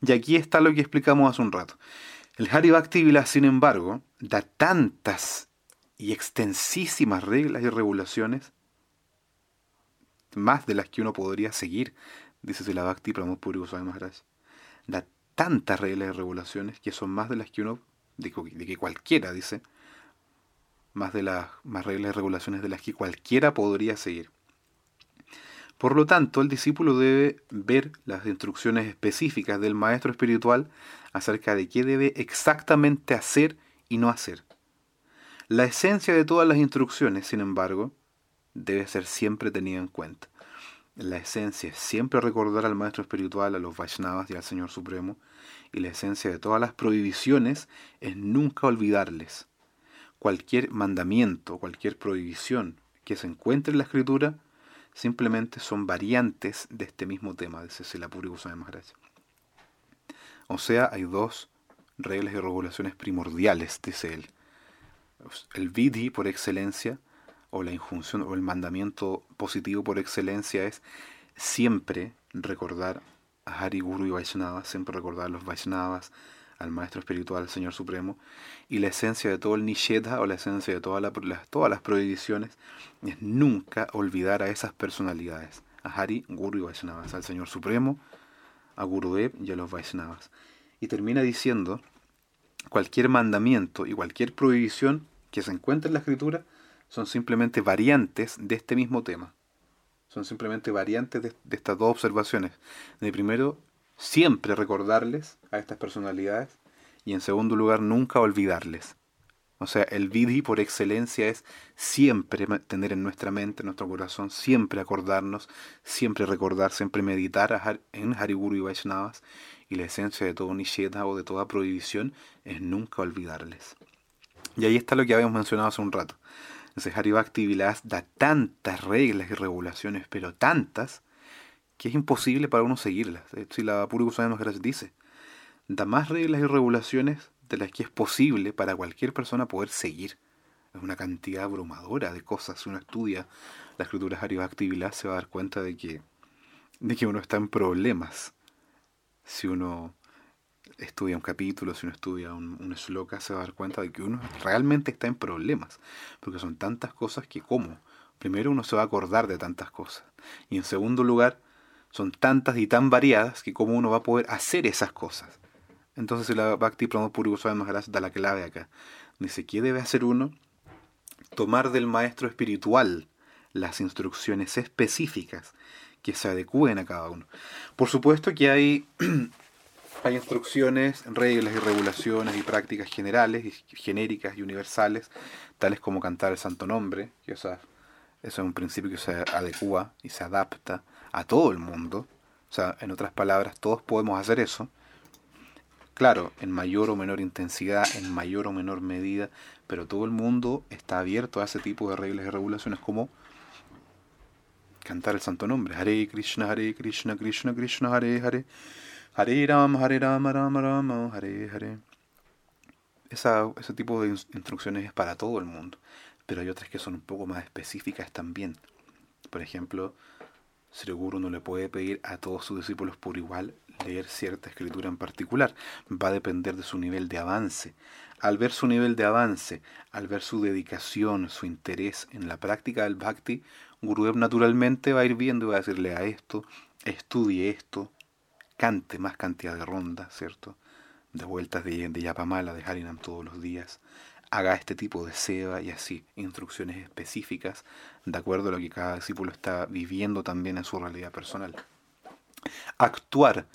Y aquí está lo que explicamos hace un rato. El Haribhakti Vilas, sin embargo, da tantas y extensísimas reglas y regulaciones, más de las que uno podría seguir, dice Silabhakti Pramod Puri Goswami Maharaj. Da tantas reglas y regulaciones que son más de las que uno, de, de que cualquiera, dice, más de las más reglas y regulaciones de las que cualquiera podría seguir. Por lo tanto, el discípulo debe ver las instrucciones específicas del maestro espiritual acerca de qué debe exactamente hacer y no hacer. La esencia de todas las instrucciones, sin embargo, debe ser siempre tenida en cuenta. La esencia es siempre recordar al Maestro Espiritual, a los Vaishnavas y al Señor Supremo, y la esencia de todas las prohibiciones es nunca olvidarles. Cualquier mandamiento, cualquier prohibición que se encuentre en la Escritura, simplemente son variantes de este mismo tema, dice Silapuri Goswami Maharaj. O sea, hay dos reglas y regulaciones primordiales, dice él. El vidhi por excelencia, o la injunción o el mandamiento positivo por excelencia es siempre recordar a Hari Guru y Vaishnava, siempre recordar a los Vaishnavas, al Maestro Espiritual, al Señor Supremo, y la esencia de todo el Nishedha o la esencia de todas las prohibiciones es nunca olvidar a esas personalidades, a Hari, Guru y Vaishnavas, al Señor Supremo, a Gurudev y a los Vaishnavas. Y termina diciendo, cualquier mandamiento y cualquier prohibición que se encuentre en la escritura son simplemente variantes de este mismo tema. Son simplemente variantes de, de estas dos observaciones. De primero, siempre recordarles a estas personalidades y en segundo lugar, nunca olvidarles. O sea, el vidhi por excelencia es siempre tener en nuestra mente, en nuestro corazón, siempre acordarnos, siempre recordar, siempre meditar en Hariguru y Vaishnavas. Y la esencia de todo Nisheta o de toda prohibición es nunca olvidarles. Y ahí está lo que habíamos mencionado hace un rato. Entonces Haribhakti Vilas da tantas reglas y regulaciones, pero tantas, que es imposible para uno seguirlas. Si la Puri Goswami Maharaj dice, da más reglas y regulaciones de las que es posible para cualquier persona poder seguir. Es una cantidad abrumadora de cosas. Si uno estudia la escritura Vilas se va a dar cuenta de que, de que uno está en problemas si uno estudia un capítulo, si uno estudia un, un sloka, se va a dar cuenta de que uno realmente está en problemas, porque son tantas cosas que como. Primero uno se va a acordar de tantas cosas. Y en segundo lugar, son tantas y tan variadas que cómo uno va a poder hacer esas cosas. Entonces la Bhakti Pramod Puri Goswami Maharaj da la clave acá. Dice, ¿qué debe hacer uno? Tomar del maestro espiritual las instrucciones específicas que se adecúen a cada uno. Por supuesto que hay, hay instrucciones, reglas y regulaciones y prácticas generales, genéricas y universales, tales como cantar el santo nombre, que eso es un principio que se adecua y se adapta a todo el mundo. O sea, en otras palabras, todos podemos hacer eso. Claro, en mayor o menor intensidad, en mayor o menor medida, pero todo el mundo está abierto a ese tipo de reglas y regulaciones como cantar el santo nombre. Hare Krishna, Hare Krishna, Krishna Krishna, Hare Hare. Hare Rama, Hare Rama, Rama Rama, Hare Hare. Esa, ese tipo de instrucciones es para todo el mundo, pero hay otras que son un poco más específicas también. Por ejemplo, Sri Guru no le puede pedir a todos sus discípulos por igual leer cierta escritura en particular. Va a depender de su nivel de avance. Al ver su nivel de avance, al ver su dedicación, su interés en la práctica del bhakti, Gurudev naturalmente va a ir viendo y va a decirle a esto, estudie esto, cante más cantidad de rondas, ¿cierto? De vueltas de, de Yapamala, de Harinam todos los días, haga este tipo de seva y así, instrucciones específicas de acuerdo a lo que cada discípulo está viviendo también en su realidad personal. Actuar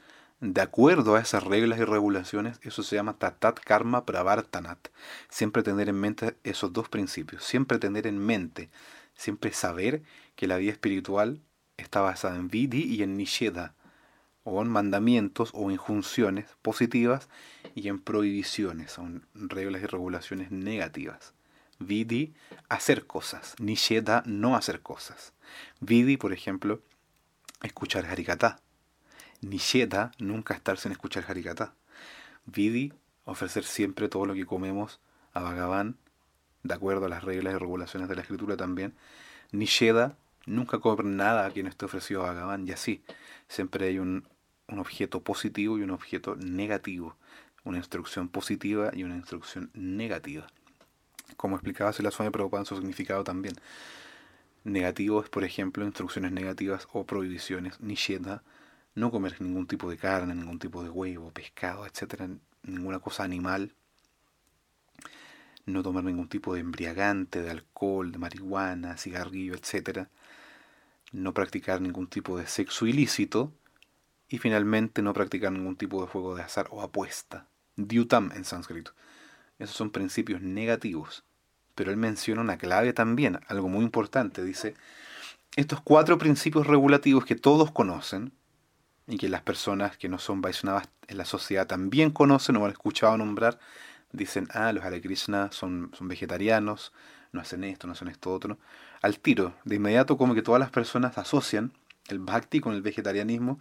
de acuerdo a esas reglas y regulaciones, eso se llama tatat karma pravartanat. Siempre tener en mente esos dos principios, siempre tener en mente siempre saber que la vida espiritual está basada en vidi y en nisheda, o en mandamientos o injunciones positivas y en prohibiciones, son reglas y regulaciones negativas. Vidi, hacer cosas. Nisheda, no hacer cosas. Vidi, por ejemplo, escuchar Harikata. Nisheda, nunca estar sin escuchar Harikata. Vidi, ofrecer siempre todo lo que comemos a Bhagavan de acuerdo a las reglas y regulaciones de la escritura también. Nisheda, nunca comer nada que no esté ofrecido a Bhagavan y así. Siempre hay un, un objeto positivo y un objeto negativo. Una instrucción positiva y una instrucción negativa. Como explicaba la Swami Prabhupada en su significado también. Negativo es, por ejemplo, instrucciones negativas o prohibiciones. Nisheda, no comer ningún tipo de carne, ningún tipo de huevo, pescado, etcétera, ninguna cosa animal no tomar ningún tipo de embriagante, de alcohol, de marihuana, cigarrillo, etc. No practicar ningún tipo de sexo ilícito. Y finalmente no practicar ningún tipo de juego de azar o apuesta. Dyutam en sánscrito. Esos son principios negativos. Pero él menciona una clave también, algo muy importante. Dice, estos cuatro principios regulativos que todos conocen, y que las personas que no son Vaishnavas en la sociedad también conocen o han escuchado nombrar, dicen, ah, los Hare Krishna son, son vegetarianos, no hacen esto, no hacen esto otro. Al tiro, de inmediato como que todas las personas asocian el bhakti con el vegetarianismo,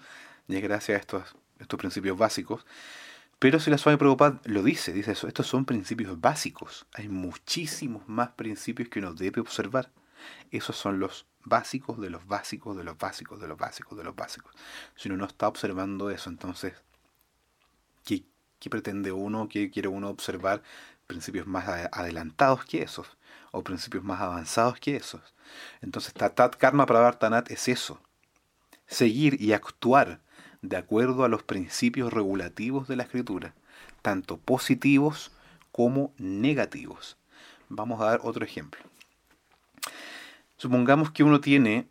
y es gracias a estos, estos principios básicos. Pero si la Swami Prabhupada lo dice, dice eso, estos son principios básicos. Hay muchísimos más principios que uno debe observar. Esos son los básicos de los básicos de los básicos de los básicos de los básicos. Si uno no está observando eso, entonces, ¿qué, ¿Qué pretende uno? ¿Qué quiere uno observar? Principios más adelantados que esos, o principios más avanzados que esos. Entonces, Tatat Karma Pravartanat es eso. Seguir y actuar de acuerdo a los principios regulativos de la escritura, tanto positivos como negativos. Vamos a dar otro ejemplo. Supongamos que uno tiene,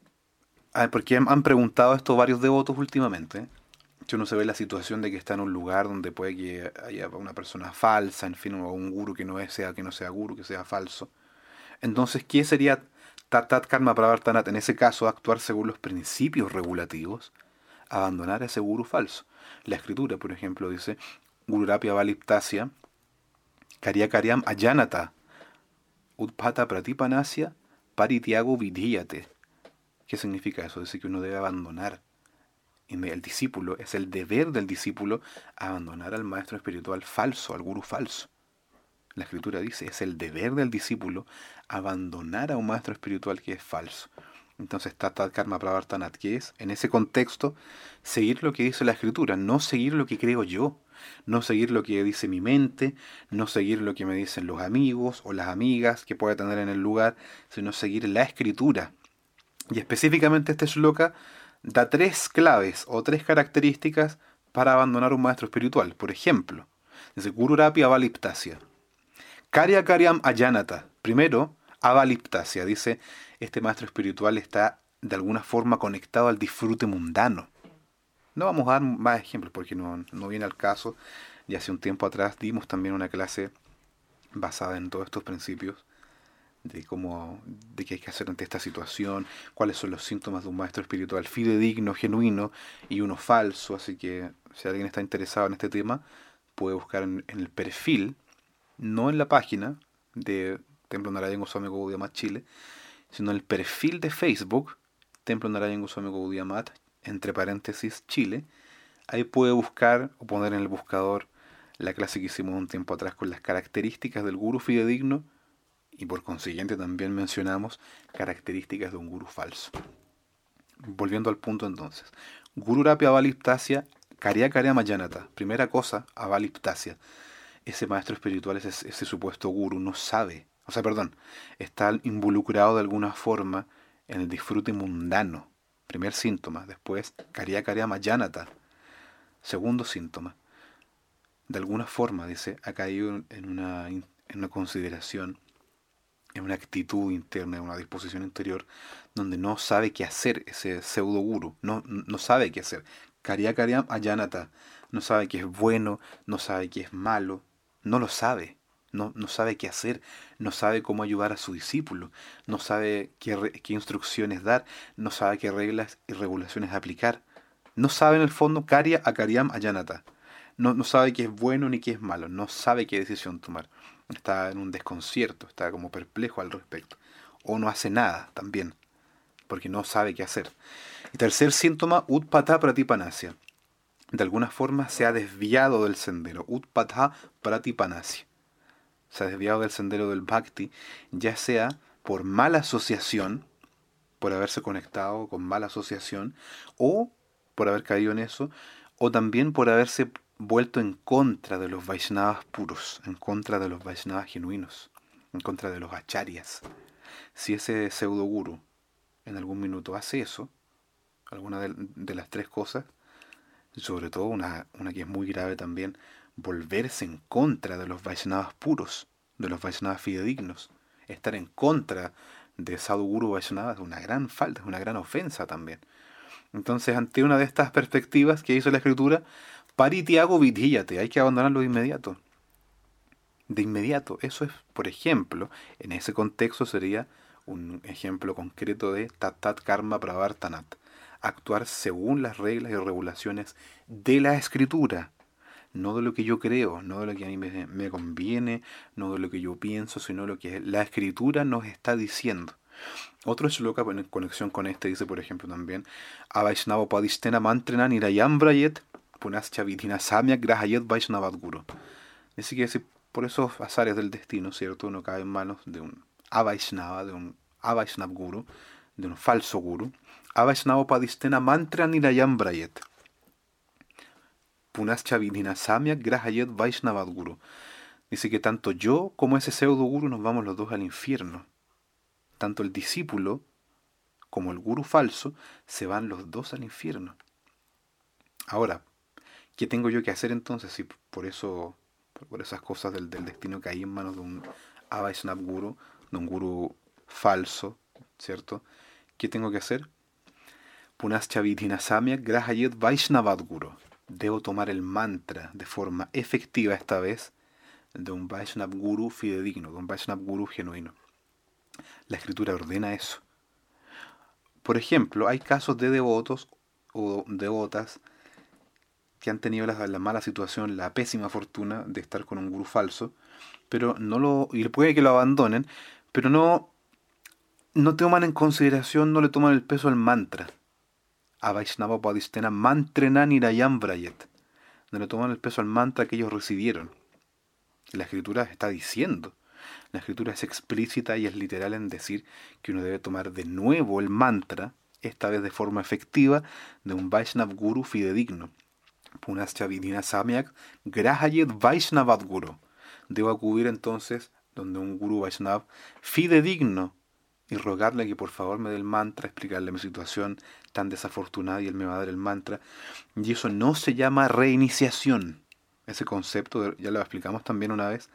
ah, porque han preguntado esto varios devotos últimamente, si uno se ve la situación de que está en un lugar donde puede que haya una persona falsa, en fin, o un guru que no sea, que no sea guru, que sea falso. Entonces, ¿qué sería Tatat Karma? En ese caso, actuar según los principios regulativos, abandonar ese guru falso. La escritura, por ejemplo, dice, Gururapia Valiptasya, Karya Karyam Ayanata, Utpata Pratipanasya, Paritiago Vidhiyate. ¿Qué significa eso? Dice que uno debe abandonar el discípulo, es el deber del discípulo abandonar al maestro espiritual falso, al gurú falso. La escritura dice, es el deber del discípulo abandonar a un maestro espiritual que es falso. Entonces, Tatat Karma Pravartanat, que es, en ese contexto, seguir lo que dice la escritura, no seguir lo que creo yo, no seguir lo que dice mi mente, no seguir lo que me dicen los amigos o las amigas que pueda tener en el lugar, sino seguir la escritura. Y específicamente este shloka da tres claves o tres características para abandonar un maestro espiritual. Por ejemplo, dice Gururapi Avaliptasya. Karya Karyam Ayanata. Primero, Avaliptasya. Dice, este maestro espiritual está de alguna forma conectado al disfrute mundano. No vamos a dar más ejemplos porque no, no viene al caso. Y hace un tiempo atrás dimos también una clase basada en todos estos principios de cómo, de qué hay que hacer ante esta situación, cuáles son los síntomas de un maestro espiritual fidedigno, genuino y uno falso. Así que si alguien está interesado en este tema, puede buscar en, el perfil, no en la página de Templo Narayan Goswami Gaudiamat Chile, sino en el perfil de Facebook, Templo Narayan Goswami Gaudiamat, entre paréntesis, Chile. Ahí puede buscar o poner en el buscador la clase que hicimos un tiempo atrás con las características del guru fidedigno y por consiguiente también mencionamos características de un gurú falso. Volviendo al punto entonces. Guru Rapi Avaliptasya Karya Karya Mayanata. Primera cosa, Avaliptasya. Ese maestro espiritual, ese, supuesto guru, no sabe, o sea, perdón, está involucrado de alguna forma en el disfrute mundano. Primer síntoma. Después, Karya Karya Mayanata. Segundo síntoma. De alguna forma, dice, ha caído en una, en una consideración en una actitud interna, en una disposición interior, donde no sabe qué hacer ese pseudo guru, no, no sabe qué hacer. Karya Karyam Ayanata, no sabe qué es bueno, no sabe qué es malo, no lo sabe, no, no sabe qué hacer, no sabe cómo ayudar a su discípulo, no sabe qué, qué instrucciones dar, no sabe qué reglas y regulaciones aplicar. No sabe en el fondo Karya Akaryam Ayanata. No, no sabe qué es bueno ni qué es malo, no sabe qué decisión tomar está en un desconcierto, está como perplejo al respecto. O no hace nada también, porque no sabe qué hacer. Y tercer síntoma, utpata pratipanasya. De alguna forma se ha desviado del sendero. Utpata pratipanasya. Se ha desviado del sendero del bhakti, ya sea por mala asociación, por haberse conectado con mala asociación, o por haber caído en eso, o también por haberse vuelto en contra de los Vaishnavas puros, en contra de los Vaishnavas genuinos, en contra de los acharyas. Si ese pseudo guru en algún minuto hace eso, alguna de, las tres cosas, sobre todo una, una, que es muy grave también, volverse en contra de los Vaishnavas puros, de los Vaishnavas fidedignos, estar en contra de Sadhguru Vaishnava es una gran falta, es una gran ofensa también. Entonces, ante una de estas perspectivas que hizo la escritura, Paritiago vidíllate, hay que abandonarlo de inmediato. De inmediato, eso es, por ejemplo, en ese contexto sería un ejemplo concreto de tatat karma pravartanat, actuar según las reglas y regulaciones de la escritura, no de lo que yo creo, no de lo que a mí me, conviene, no de lo que yo pienso, sino lo que la escritura nos está diciendo. Otro shloka en conexión con este dice, por ejemplo, también, Avaishnava padistena mantrena nirayambrayet Punascha Vidhina Samya Grahayet Guru. Así que por esos azares del destino, ¿cierto? Uno cae en manos de un Avaishnava, de un Avaishnav Guru, de un falso Guru. Avaishnava Padistena Mantra Nirayam Brayet. Punascha Vidhina Samya Grahayet Vaishnavat Guru. Dice que tanto yo como ese pseudo guru nos vamos los dos al infierno. Tanto el discípulo como el guru falso se van los dos al infierno. Ahora, ¿Qué tengo yo que hacer entonces si por eso, por esas cosas del, del destino caí en manos de un Avaishnab Guru, de un guru falso, ¿cierto? ¿Qué tengo que hacer? Punaschavidhina Samya Grahayet Vaishnavad Guru. Debo tomar el mantra de forma efectiva esta vez de un Vaishnav Guru fidedigno, de un Vaishnav Guru genuino. La escritura ordena eso. Por ejemplo, hay casos de devotos o devotas que han tenido la, mala situación, la pésima fortuna de estar con un gurú falso, pero no lo, y puede que lo abandonen, pero no, no toman en consideración, no le toman el peso al mantra. A Vaishnava Padistena Mantrena Nirayam Brayet. No le toman el peso al mantra que ellos recibieron. La escritura está diciendo. La escritura es explícita y es literal en decir que uno debe tomar de nuevo el mantra, esta vez de forma efectiva, de un Vaishnav Guru fidedigno. Punascha Vidina Samyak Grahayet Vaishnavat Guru. Debo acudir entonces donde un Guru Vaishnav fidedigno y rogarle que por favor me dé el mantra, explicarle mi situación tan desafortunada y él me va a dar el mantra. Y eso no se llama reiniciación. Ese concepto ya lo explicamos también una vez.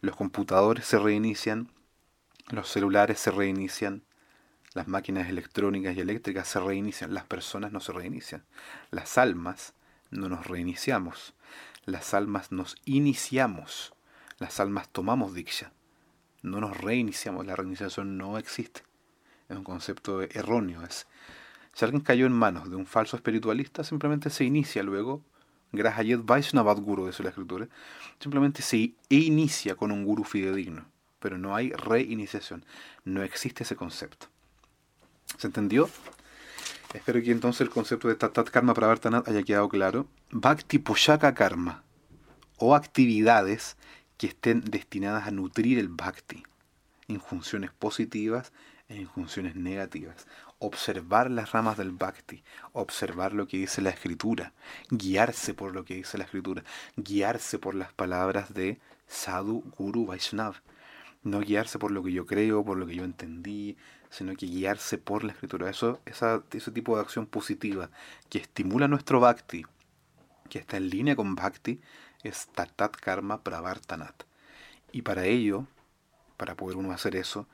Los computadores se reinician, los celulares se reinician, las máquinas electrónicas y eléctricas se reinician, las personas no se reinician. Las almas no nos reiniciamos, las almas nos iniciamos, las almas tomamos diksha no nos reiniciamos, la reiniciación no existe. Es un concepto erróneo. Es, si alguien cayó en manos de un falso espiritualista, simplemente se inicia luego, Grahayet Vaishnavad Guru, de la escritura, simplemente se inicia con un guru fidedigno, pero no hay reiniciación, no existe ese concepto. ¿Se entendió? Espero que entonces el concepto de Tatat Karma Pravartanat haya quedado claro. Bhakti Pushaka Karma, o actividades que estén destinadas a nutrir el bhakti, injunciones positivas e injunciones negativas. Observar las ramas del bhakti, observar lo que dice la escritura, guiarse por lo que dice la escritura, guiarse por las palabras de Sadhu, Guru, Vaishnav. No guiarse por lo que yo creo, por lo que yo entendí, sino que guiarse por la escritura. Eso, ese tipo de acción positiva que estimula nuestro bhakti, que está en línea con bhakti, es Tatat Karma Pravartanat. Y para ello, para poder uno hacer eso,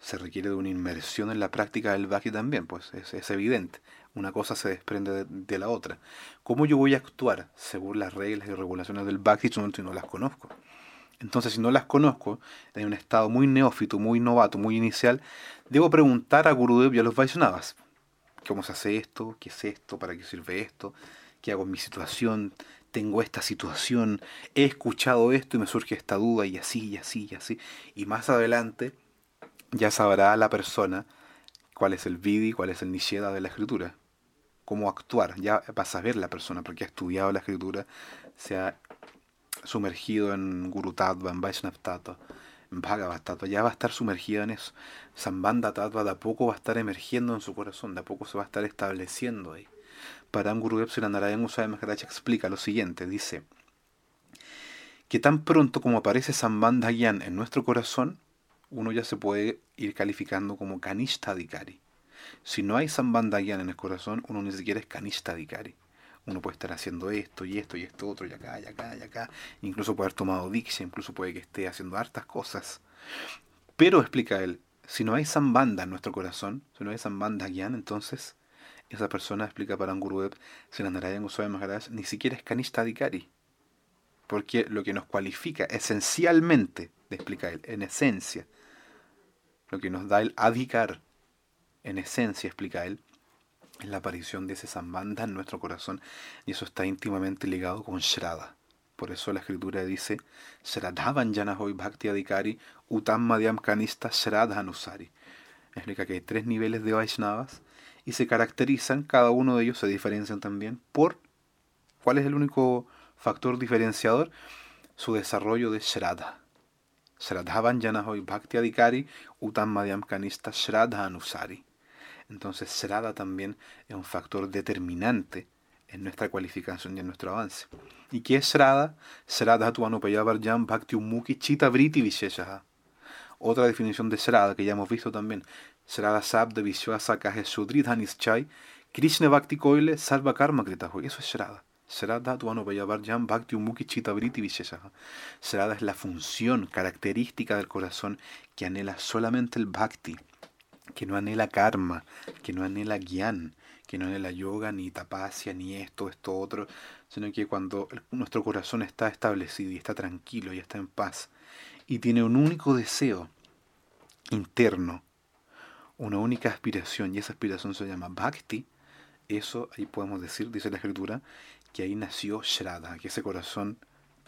se requiere de una inmersión en la práctica del Bhakti también, pues es, evidente. Una cosa se desprende de, la otra. ¿Cómo yo voy a actuar según las reglas y regulaciones del Bhakti si no, las conozco? Entonces, si no las conozco, en un estado muy neófito, muy novato, muy inicial, debo preguntar a Gurudev y a los Vaishnavas. ¿Cómo se hace esto? ¿Qué es esto? ¿Para qué sirve esto? ¿Qué hago en mi situación? Tengo esta situación, he escuchado esto y me surge esta duda y así, y así, y así. Y más adelante ya sabrá la persona cuál es el vidi, cuál es el nisheda de la escritura, cómo actuar. Ya va a saber la persona porque ha estudiado la escritura, se ha sumergido en Guru Tattva, en Vaishnav Tattva, en Bhagavad Tattva, ya va a estar sumergido en eso. Sambandha Tattva de a poco va a estar emergiendo en su corazón, de a poco se va a estar estableciendo ahí. Param Gurudev Siranarayan Usai Maharaj explica lo siguiente, dice que tan pronto como aparece Sambandha Gyan en nuestro corazón, uno ya se puede ir calificando como Kanishta Dikari. Si no hay Sambandha Gyan en el corazón, uno ni siquiera es Kanishta Dikari. Uno puede estar haciendo esto y esto y esto otro y acá y acá y acá. Incluso puede haber tomado Diksha, incluso puede que esté haciendo hartas cosas. Pero, explica él, si no hay Sambandha en nuestro corazón, si no hay Sambandha Gyan, entonces esa persona, explica para un Gurudev, Siranarayan Goswami Maharaj, ni siquiera es Kanishta Adhikari. Porque lo que nos cualifica esencialmente, explica él, en esencia, lo que nos da el adhikar, en esencia, explica él, es la aparición de ese sambandha en nuestro corazón. Y eso está íntimamente ligado con Shraddha. Por eso la escritura dice, Shraddhavan hoy bhakti adhikari utam madhyam kanista Shraddhanusari. Explica que hay tres niveles de Vaishnavas y se caracterizan, cada uno de ellos se diferencian también por cuál es el único factor diferenciador, su desarrollo de Shraddha. Shraddhavan Janahoy Bhakti Adhikari Utam Madhyam Kanista Shraddha Anusari. Entonces Shraddha también es un factor determinante en nuestra cualificación y en nuestro avance. ¿Y qué es Shraddha? Shraddha tu Anupayavarjam Bhakti Umuki Chita Vriti Visheshaha. Otra definición de Shraddha que ya hemos visto también. Srada de Vishwasa Chai, Krishna Bhakti Koile Salva Karma Kritahoy. Eso es Srada. Srada Tuano Jam Bhakti Umuki Chita Briti Visheshaha. Srada es la función característica del corazón que anhela solamente el Bhakti, que no anhela karma, que no anhela gyan, que no anhela yoga, ni tapasya, ni esto, esto, otro, sino que cuando nuestro corazón está establecido y está tranquilo y está en paz y tiene un único deseo interno, una única aspiración y esa aspiración se llama Bhakti, eso ahí podemos decir, dice la escritura, que ahí nació Shraddha, que ese corazón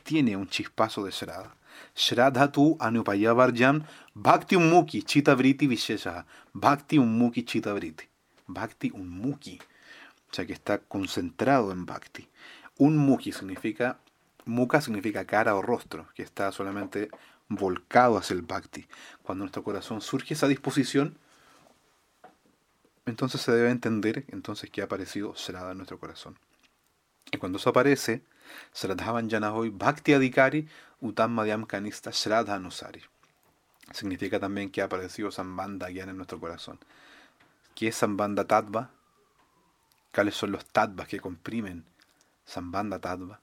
tiene un chispazo de Shraddha. Shraddha tu anupayavarjam bhakti ummuki chitavriti vishesha. Bhakti ummuki chitavriti. Bhakti ummuki. O sea que está concentrado en bhakti. Un muki significa Mukha significa cara o rostro, que está solamente volcado hacia el bhakti. Cuando nuestro corazón surge esa disposición, entonces se debe entender entonces que ha aparecido Srada en nuestro corazón. Y cuando eso aparece, Sradhavan Janahoy Bhakti Adhikari Utam Madhyam Kanista Shraddha Anusari. Significa también que ha aparecido Sambandha Gyan en nuestro corazón. ¿Qué es Sambandha Tattva? ¿Cuáles son los tattvas que comprimen Sambandha Tattva?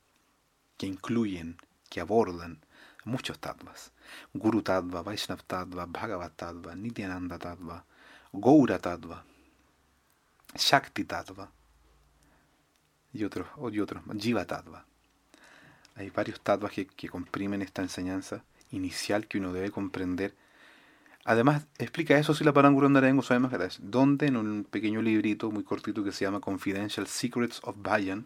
Que incluyen, que abordan muchos tattvas. Guru Tattva, Vaishnav Tattva, Bhagavat Tattva, Nityananda Tattva, Gaura Tattva, Shakti Tattva y otros, y otros Jiva Tattva. Hay varios tattvas que, que comprimen esta enseñanza inicial que uno debe comprender. Además, explica eso si la Paranguru Narengo Maharaj, donde en un pequeño librito muy cortito que se llama Confidential Secrets of Bayan,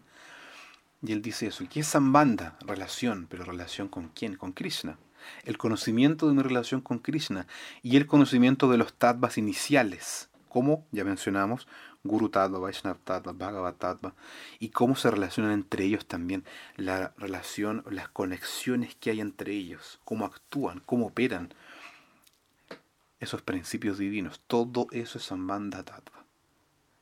y él dice eso. ¿Y qué es Sambanda? Relación, pero relación con quién? Con Krishna. El conocimiento de mi relación con Krishna y el conocimiento de los tattvas iniciales, como ya mencionamos, Guru Tattva, Vaishnav Tattva, Bhagavat Tattva, y cómo se relacionan entre ellos también, la relación, las conexiones que hay entre ellos, cómo actúan, cómo operan esos principios divinos. Todo eso es Sambandha Tattva.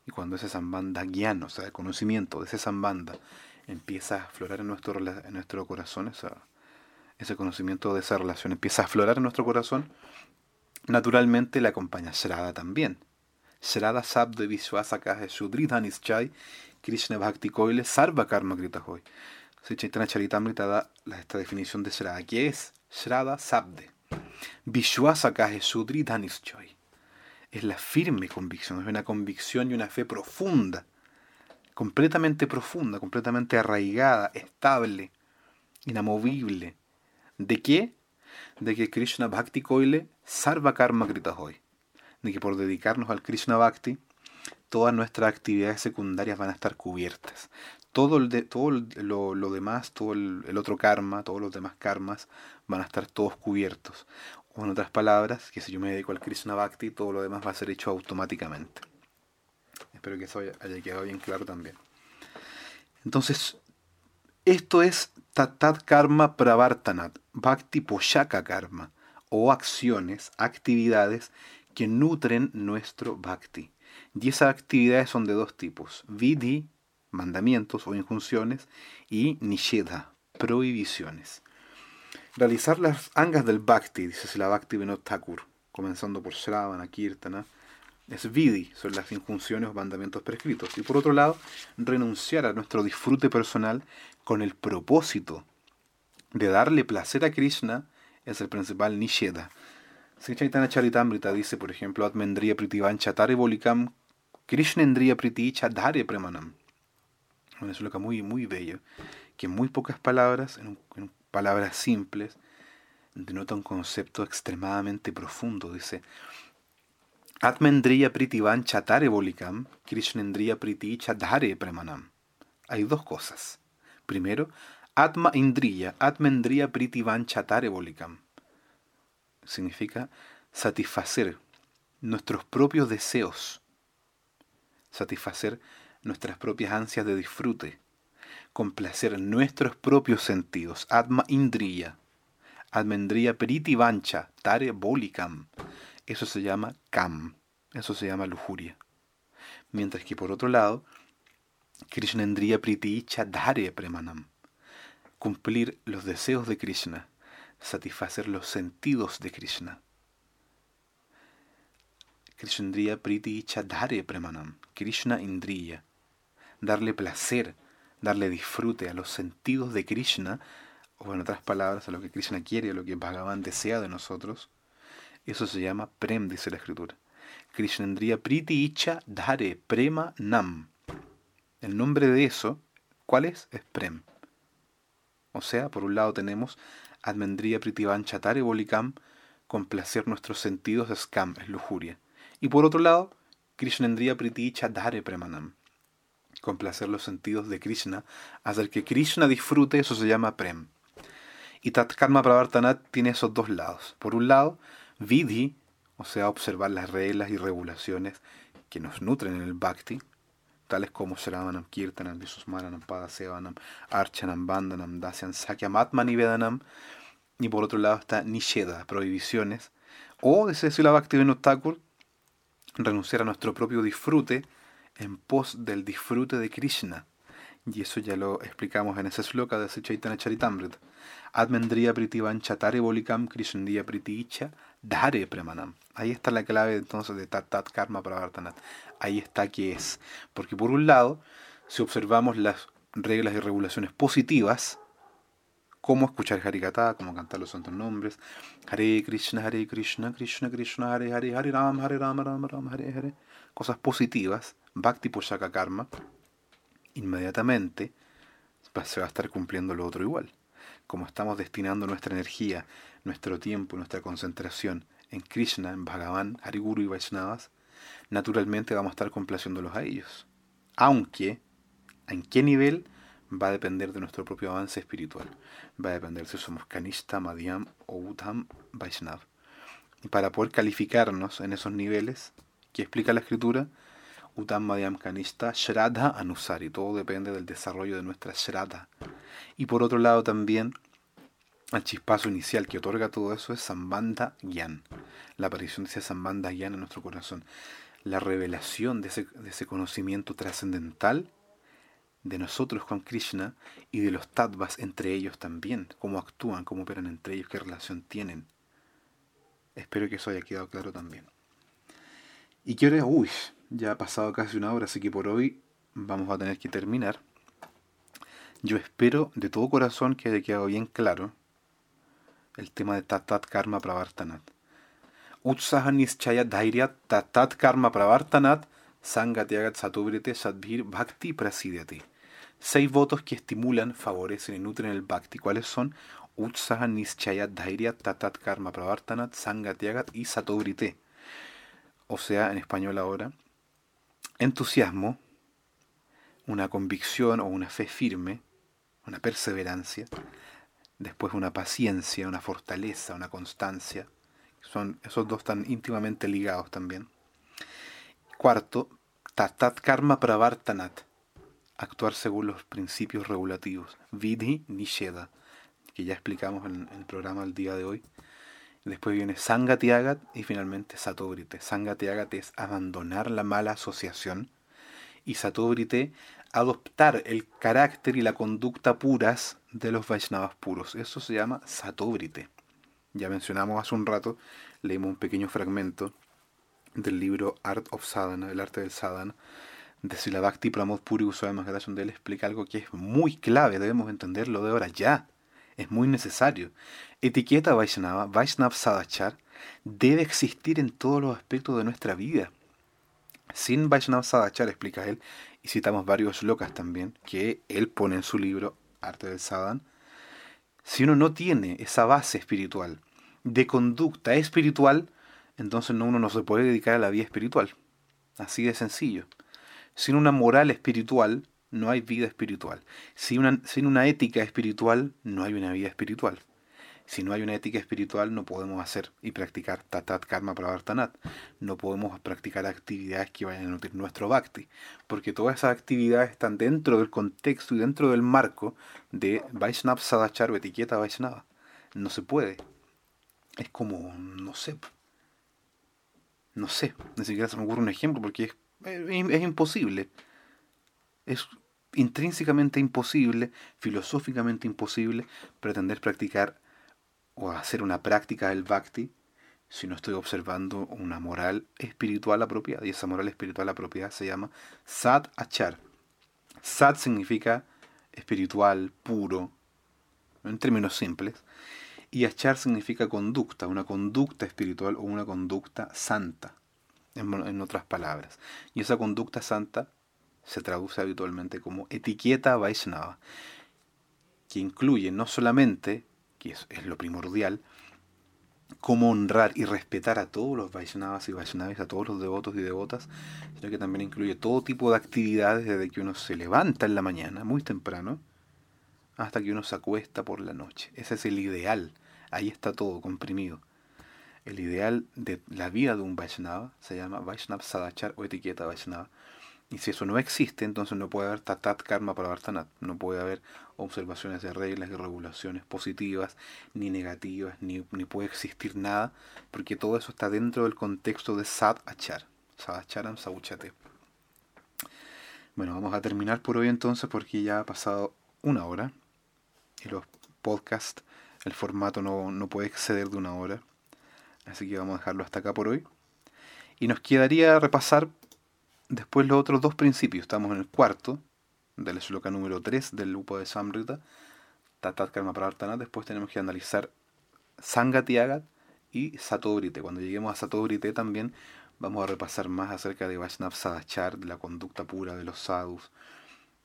Y cuando ese Sambandha Gyan, o sea, el conocimiento de ese Sambandha, empieza a aflorar en nuestro, en nuestro corazón, ese conocimiento de esa relación empieza a aflorar en nuestro corazón, naturalmente le acompaña Shrada también Shrada Sabda Vishwasaka Shudridhanischai Krishna Bhakti Koile Sarva Karma Hoy. Si Chaitanya Charitamrita da esta definición de Shrada. ¿Qué es? Shrada Sabde. Vishwasaka Shudridhanischai. Es la firme convicción, es una convicción y una fe profunda, completamente profunda, completamente arraigada, estable, inamovible. ¿De qué? De que Krishna Bhakti Koile Sarva Karma Hoy de que por dedicarnos al Krishna Bhakti, todas nuestras actividades secundarias van a estar cubiertas. Todo, el de, todo lo, demás, todo el, otro karma, todos los demás karmas van a estar todos cubiertos. O en otras palabras, que si yo me dedico al Krishna Bhakti, todo lo demás va a ser hecho automáticamente. Espero que eso haya, quedado bien claro también. Entonces, esto es Tatat Karma Pravartanat, Bhakti Poshaka Karma, o acciones, actividades que nutren nuestro bhakti. Y esas actividades son de dos tipos, vidhi, mandamientos o injunciones, y nishedha, prohibiciones. Realizar las angas del bhakti, dice la Bhakti Vinod Thakur, comenzando por Shravana, Kirtana, es vidhi, son las injunciones o mandamientos prescritos. Y por otro lado, renunciar a nuestro disfrute personal con el propósito de darle placer a Krishna es el principal nisheda, Sri Chaitanya Charitamrita dice, por ejemplo, Atmendriya Pritivan Chatare Bolikam Krishnendriya Priti Chadhare Premanam. Una sloka muy, muy bello, que en muy pocas palabras, en, palabras simples, denota un concepto extremadamente profundo. Dice, Atmendriya Pritivan Chatare Bolikam Krishnendriya Priti Chadhare Premanam. Hay dos cosas. Primero, Atma Indriya, Atmendriya Pritivan Chatare Bolikam significa satisfacer nuestros propios deseos, satisfacer nuestras propias ansias de disfrute, complacer nuestros propios sentidos, atma indriya, almendría periti vancha, tare bolikam. Eso se llama kam, eso se llama lujuria. Mientras que por otro lado, Krishnendriya priti chadhare premanam, cumplir los deseos de Krishna, satisfacer los sentidos de Krishna. Krishnendriya Priti Chadhare Premanam, Krishna Indriya, darle placer, darle disfrute a los sentidos de Krishna, o en otras palabras, a lo que Krishna quiere, a lo que Bhagavan desea de nosotros, eso se llama Prem, dice la escritura. Krishnendriya Priti Icha Dhare Prema Nam. El nombre de eso, ¿cuál es? Es Prem. O sea, por un lado tenemos Admendría Pritivan Chatare Bolikam, complacer nuestros sentidos es Skam, es lujuria. Y por otro lado, Krishnendriya Priti Chatare Premanam, complacer los sentidos de Krishna, hacer que Krishna disfrute, eso se llama Prem. Y Tatkarma Pravartanat tiene esos dos lados. Por un lado, Vidhi, o sea, observar las reglas y regulaciones que nos nutren en el Bhakti. Tales como Shravanam, Kirtanam, Visusmaranam, Padasevanam, Archanam, Bandanam, Dasyan, Sakyam, Atmanivedanam. Y por otro lado está Nisheda, prohibiciones. O, dice Sila Bhaktivinoda Thakur, renunciar a nuestro propio disfrute en pos del disfrute de Krishna. Y eso ya lo explicamos en ese sloka de Chaitanya Charitamrita. Admendriya pritivan chatare bolikam krishndiya priticha dare premanam. Ahí está la clave entonces de tat tat karma pravartanat. Ahí está que es. Porque por un lado, si observamos las reglas y regulaciones positivas, como escuchar Harikata, como cantar los santos nombres, Hare Krishna, Hare Krishna, Krishna Krishna, Hare Hare, Hare Ram, Hare Ram, Ram Ram, Hare Hare, cosas positivas, Bhakti Poshaka Karma, inmediatamente se va a estar cumpliendo lo otro igual. Como estamos destinando nuestra energía, nuestro tiempo, nuestra concentración en Krishna, en Bhagavan, Hariguru y Vaishnavas, naturalmente vamos a estar complaciéndolos a ellos. Aunque, ¿en qué nivel? Va a depender de nuestro propio avance espiritual. Va a depender si somos Kanishta, Madhyam o Uddham Vaishnav. Y para poder calificarnos en esos niveles, ¿qué explica la escritura? Utam Madhyam Kanishta Shraddha Anusari. Todo depende del desarrollo de nuestra Shraddha. Y por otro lado también, el chispazo inicial que otorga todo eso es Sambandha Gyan. La aparición de ese Sambandha Gyan en nuestro corazón. La revelación de ese, conocimiento trascendental de nosotros con Krishna y de los tattvas entre ellos también, cómo actúan, cómo operan entre ellos, qué relación tienen. Espero que eso haya quedado claro también. Y que ahora, uy, ya ha pasado casi una hora, así que por hoy vamos a tener que terminar. Yo espero de todo corazón que haya quedado bien claro el tema de Tatat Karma Pravartanat. Utsaha Nischaya Dhairya Tatat Karma Pravartanat Sangatyagat Satubrite Sadbhir Bhakti Prasidati. Seis votos que estimulan, favorecen y nutren el Bhakti. ¿Cuáles son? Utsaha Nischaya Dhairya Tatat Karma Pravartanat Sangatyagat y Satubrite. O sea, en español ahora, entusiasmo, una convicción o una fe firme, una perseverancia, después una paciencia, una fortaleza, una constancia. Son, esos dos están íntimamente ligados también. Cuarto, tatat karma pravartanat, actuar según los principios regulativos. Vidhi nisheda, que ya explicamos en, el programa el día de hoy. Después viene Sangatiagat y finalmente Satobrite. Sangatiagat es abandonar la mala asociación y Satobrite adoptar el carácter y la conducta puras de los Vaishnavas puros. Eso se llama Satobrite. Ya mencionamos hace un rato, leímos un pequeño fragmento del libro Art of Sadhana, el arte del sadhana, de Silabhakti Pramod Puri Goswami Maharaj, donde él explica algo que es muy clave, debemos entenderlo de ahora ya, es muy necesario. Etiqueta Vaishnava, Vaishnav Sadachar, debe existir en todos los aspectos de nuestra vida. Sin Vaishnav Sadachar, explica él, y citamos varios locas también, que él pone en su libro Arte del si uno no tiene esa base espiritual, de conducta espiritual, entonces no, uno no se puede dedicar a la vida espiritual. Así de sencillo. Sin una moral espiritual, no hay vida espiritual. Sin una, sin una ética espiritual, no hay una vida espiritual. Si no hay una ética espiritual, no podemos hacer y practicar tatat karma pravartanat. No podemos practicar actividades que vayan a nutrir nuestro bhakti. Porque todas esas actividades están dentro del contexto y dentro del marco de Vaishnav Sadachar o etiqueta Vaishnava. No se puede. Es como, no sé, no sé, ni siquiera se me ocurre un ejemplo porque es, es, imposible. Es intrínsecamente imposible, filosóficamente imposible, pretender practicar o hacer una práctica del bhakti si no estoy observando una moral espiritual apropiada. Y esa moral espiritual apropiada se llama Sat Achar. Sat significa espiritual, puro, en términos simples. Y achar significa conducta, una conducta espiritual o una conducta santa, en, otras palabras. Y esa conducta santa se traduce habitualmente como etiqueta Vaishnava, que incluye no solamente, que es, lo primordial, cómo honrar y respetar a todos los Vaishnavas y Vaishnavis, a todos los devotos y devotas, sino que también incluye todo tipo de actividades desde que uno se levanta en la mañana, muy temprano, hasta que uno se acuesta por la noche. Ese es el ideal Ahí está todo comprimido. El ideal de la vida de un Vaishnava se llama Vaishnav Sadachar o etiqueta Vaishnava. Y si eso no existe, entonces no puede haber tatat karma para vartanat. No puede haber observaciones de reglas y regulaciones positivas, ni negativas, ni, ni puede existir nada, porque todo eso está dentro del contexto de sad achar. Sad acharam sauchate. Bueno, vamos a terminar por hoy entonces, porque ya ha pasado una hora. Y los podcasts, el formato no, no puede exceder de una hora. Así que vamos a dejarlo hasta acá por hoy. Y nos quedaría repasar después los otros dos principios. Estamos en el cuarto, del sloka número 3 del lupo de Samrita, Tatat Karma Prartana. Después tenemos que analizar Sangatiagat y Satobrite. Cuando lleguemos a Satobrite también vamos a repasar más acerca de Vaishnav Sadachar, de la conducta pura de los sadhus,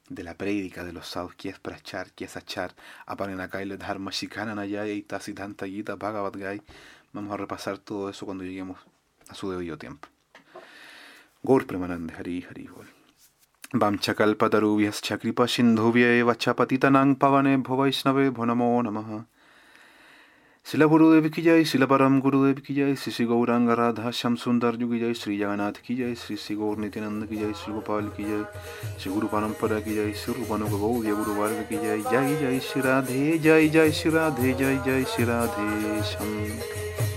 de la prédica de los sadhus, qué es prachar, qué es achar, Apanenakaila Dharma Shikananayaya y Tasiddhanta Gita Bhagavad Gai. Vamos a repasar todo eso cuando lleguemos a su debido tiempo. Gaur Premanande Hari Hari Bol. वाञ्छकल्पतरुभ्यश्च कृपसिन्धुभ्य एव च पतितनां पवनेभ्यो वैष्णवेभ्यो नमो नमः शिल गुरुदेव की जय शिल परम गुरुदेव की जय, श्री श्री गौरांग राधा श्याम सुंदर जु की जय, श्री जगन्नाथ की जय, श्री श्री गौर नित्यानंद की जय, श्री गोपाल की जय, श्री गुरु परंपरा की जय, श्री रूपानुग गौर, गुरु वर्ग की जय जय जय श्री राधे, जय जय श्री राधे, जय जय श्री राधे श्याम